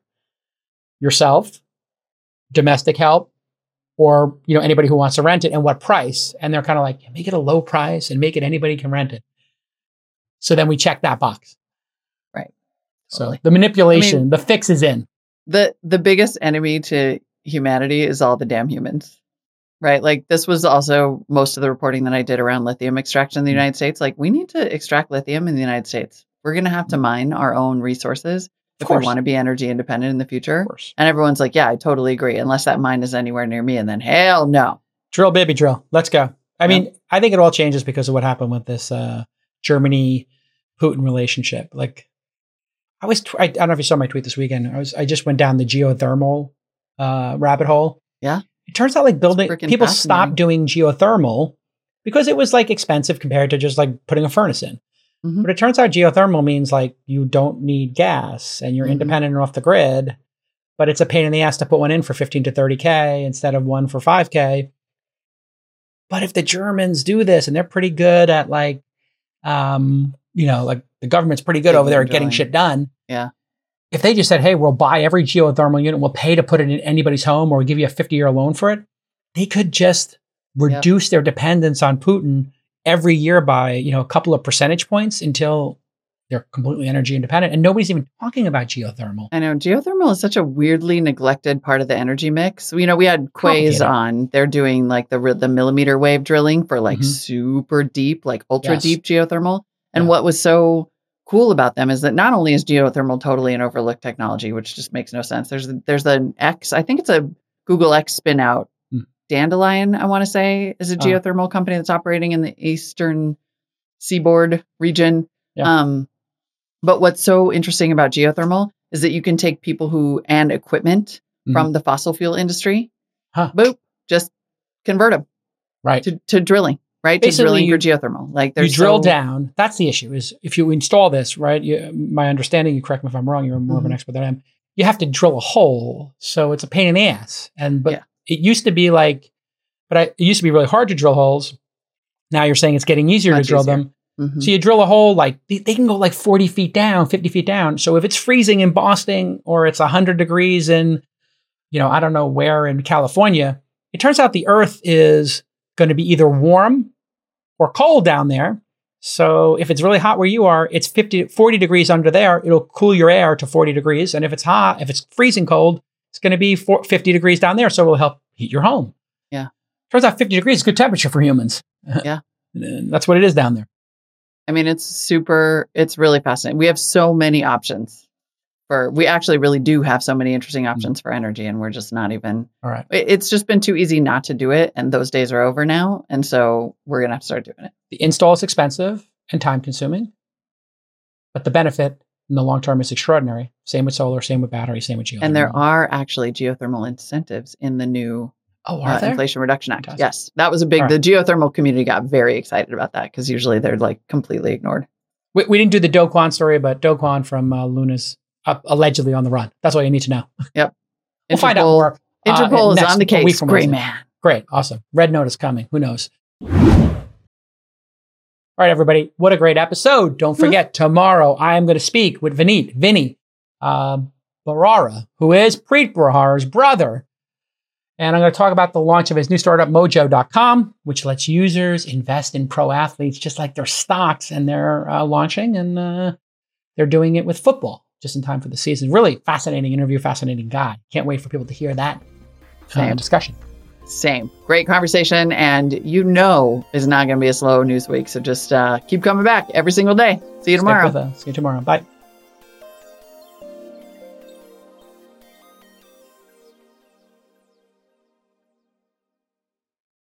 Yourself, domestic help, or, you know, anybody who wants to rent it and what price. And they're kind of like, make it a low price and make it anybody can rent it. So then we check that box. Right. So Totally. the manipulation, the fix is in. the the biggest enemy to humanity is all the damn humans right like this was also most of the reporting that i did around lithium extraction in the mm. united states like we need to extract lithium in the united states we're going to have to mine our own resources if we want to be energy independent in the future Of course. and everyone's like yeah i totally agree unless that mine is anywhere near me and then hell no Drill, baby, drill. Let's go. I Yeah. mean, I think it all changes because of what happened with this uh, Germany Putin relationship. Like, I was, tw- I, I don't know if you saw my tweet this weekend. I was, I just went down the geothermal uh, rabbit hole. Yeah. It turns out like building, people stopped doing geothermal because it was like expensive compared to just like putting a furnace in. Mhm. But it turns out geothermal means like you don't need gas and you're Mhm. independent and off the grid, but it's a pain in the ass to put one in for 15 to 30K instead of one for 5K. But if the Germans do this and they're pretty good at like, um, you know, like the government's pretty good Digging over there at getting shit done. Yeah. If they just said, hey, we'll buy every geothermal unit, we'll pay to put it in anybody's home or we'll give you a 50 year loan for it, they could just reduce their dependence on Putin every year by, you know, a couple of percentage points until they're completely energy independent. And nobody's even talking about geothermal. I know geothermal is such a weirdly neglected part of the energy mix. You know, we had Quaise on. They're doing like the the millimeter wave drilling for like Mhm. super deep, like ultra Yes. deep geothermal. And Yeah. what was so cool about them is that not only is geothermal totally an overlooked technology, which just makes no sense. There's there's an X, I think it's a Google X spin out. Dandelion, I want to say, is a Oh. geothermal company that's operating in the eastern seaboard region. Yeah. Um, but what's so interesting about geothermal is that you can take people who and equipment from the fossil fuel industry, Mm-hmm. Huh. boop, just convert them Right. to, to drilling, right? Basically, to drilling you- for geothermal. Like you drill so- down. That's the issue. Is if you install this, right? You, my understanding. You correct me if I'm wrong. You're more of an Mhm. expert than I am. You have to drill a hole, so it's a pain in the ass. And but Yeah. It used to be like, but I, it used to be really hard to drill holes. Now you're saying it's getting easier Much to drill easier. them. Mhm. So you drill a hole like they, they can go like 40 feet down, 50 feet down. So if it's freezing in Boston or it's 100 degrees in, you know, I don't know where in California, it turns out the earth is going to be either warm or cold down there. So if it's really hot where you are, it's 50, 40 degrees under there. It'll cool your air to 40 degrees. And if it's hot, if it's freezing cold, it's going to be four, 50 degrees down there. So it will help heat your home. Yeah. Turns out 50 degrees is good temperature for humans. Yeah. That's what it is down there. I mean, it's super, it's really fascinating. We have so many options for, we actually really do have so many interesting Mm. options for energy, and we're just not even, All right. it- it's just been too easy not to do it. And those days are over now. And so we're going to have to start doing it. The install is expensive and time consuming, but the benefit in the long term is extraordinary. Same with solar, same with battery, same with geothermal. And there are actually geothermal incentives in the new oh, are uh, there? Inflation Reduction Act. Fantastic. Yes, that was a big. All The geothermal community got very excited about that because usually they're like completely ignored. We, we didn't do the Do Kwon story, but Do Kwon from uh, Luna's uh, allegedly on the run. That's all you need to know. Yep, we'll find out Interpol- more. uh, Interpol is on the case. Great man. Great, awesome. Red notice coming. Who knows? All right, everybody. What a great episode. Don't forget, tomorrow I am going to speak with Vinit, Vinny uh, Bharara, who is Preet Bharara's brother. And I'm going to talk about the launch of his new startup, mojo.com, which lets users invest in pro athletes just like their stocks. And they're uh, launching and uh, they're doing it with football just in time for the season. Really fascinating interview, fascinating guy. Can't wait for people to hear that uh, discussion. Same. Great conversation, and you know is not going to be a slow news week. So just uh, keep coming back every single day. See you Stick tomorrow. See you tomorrow. Bye.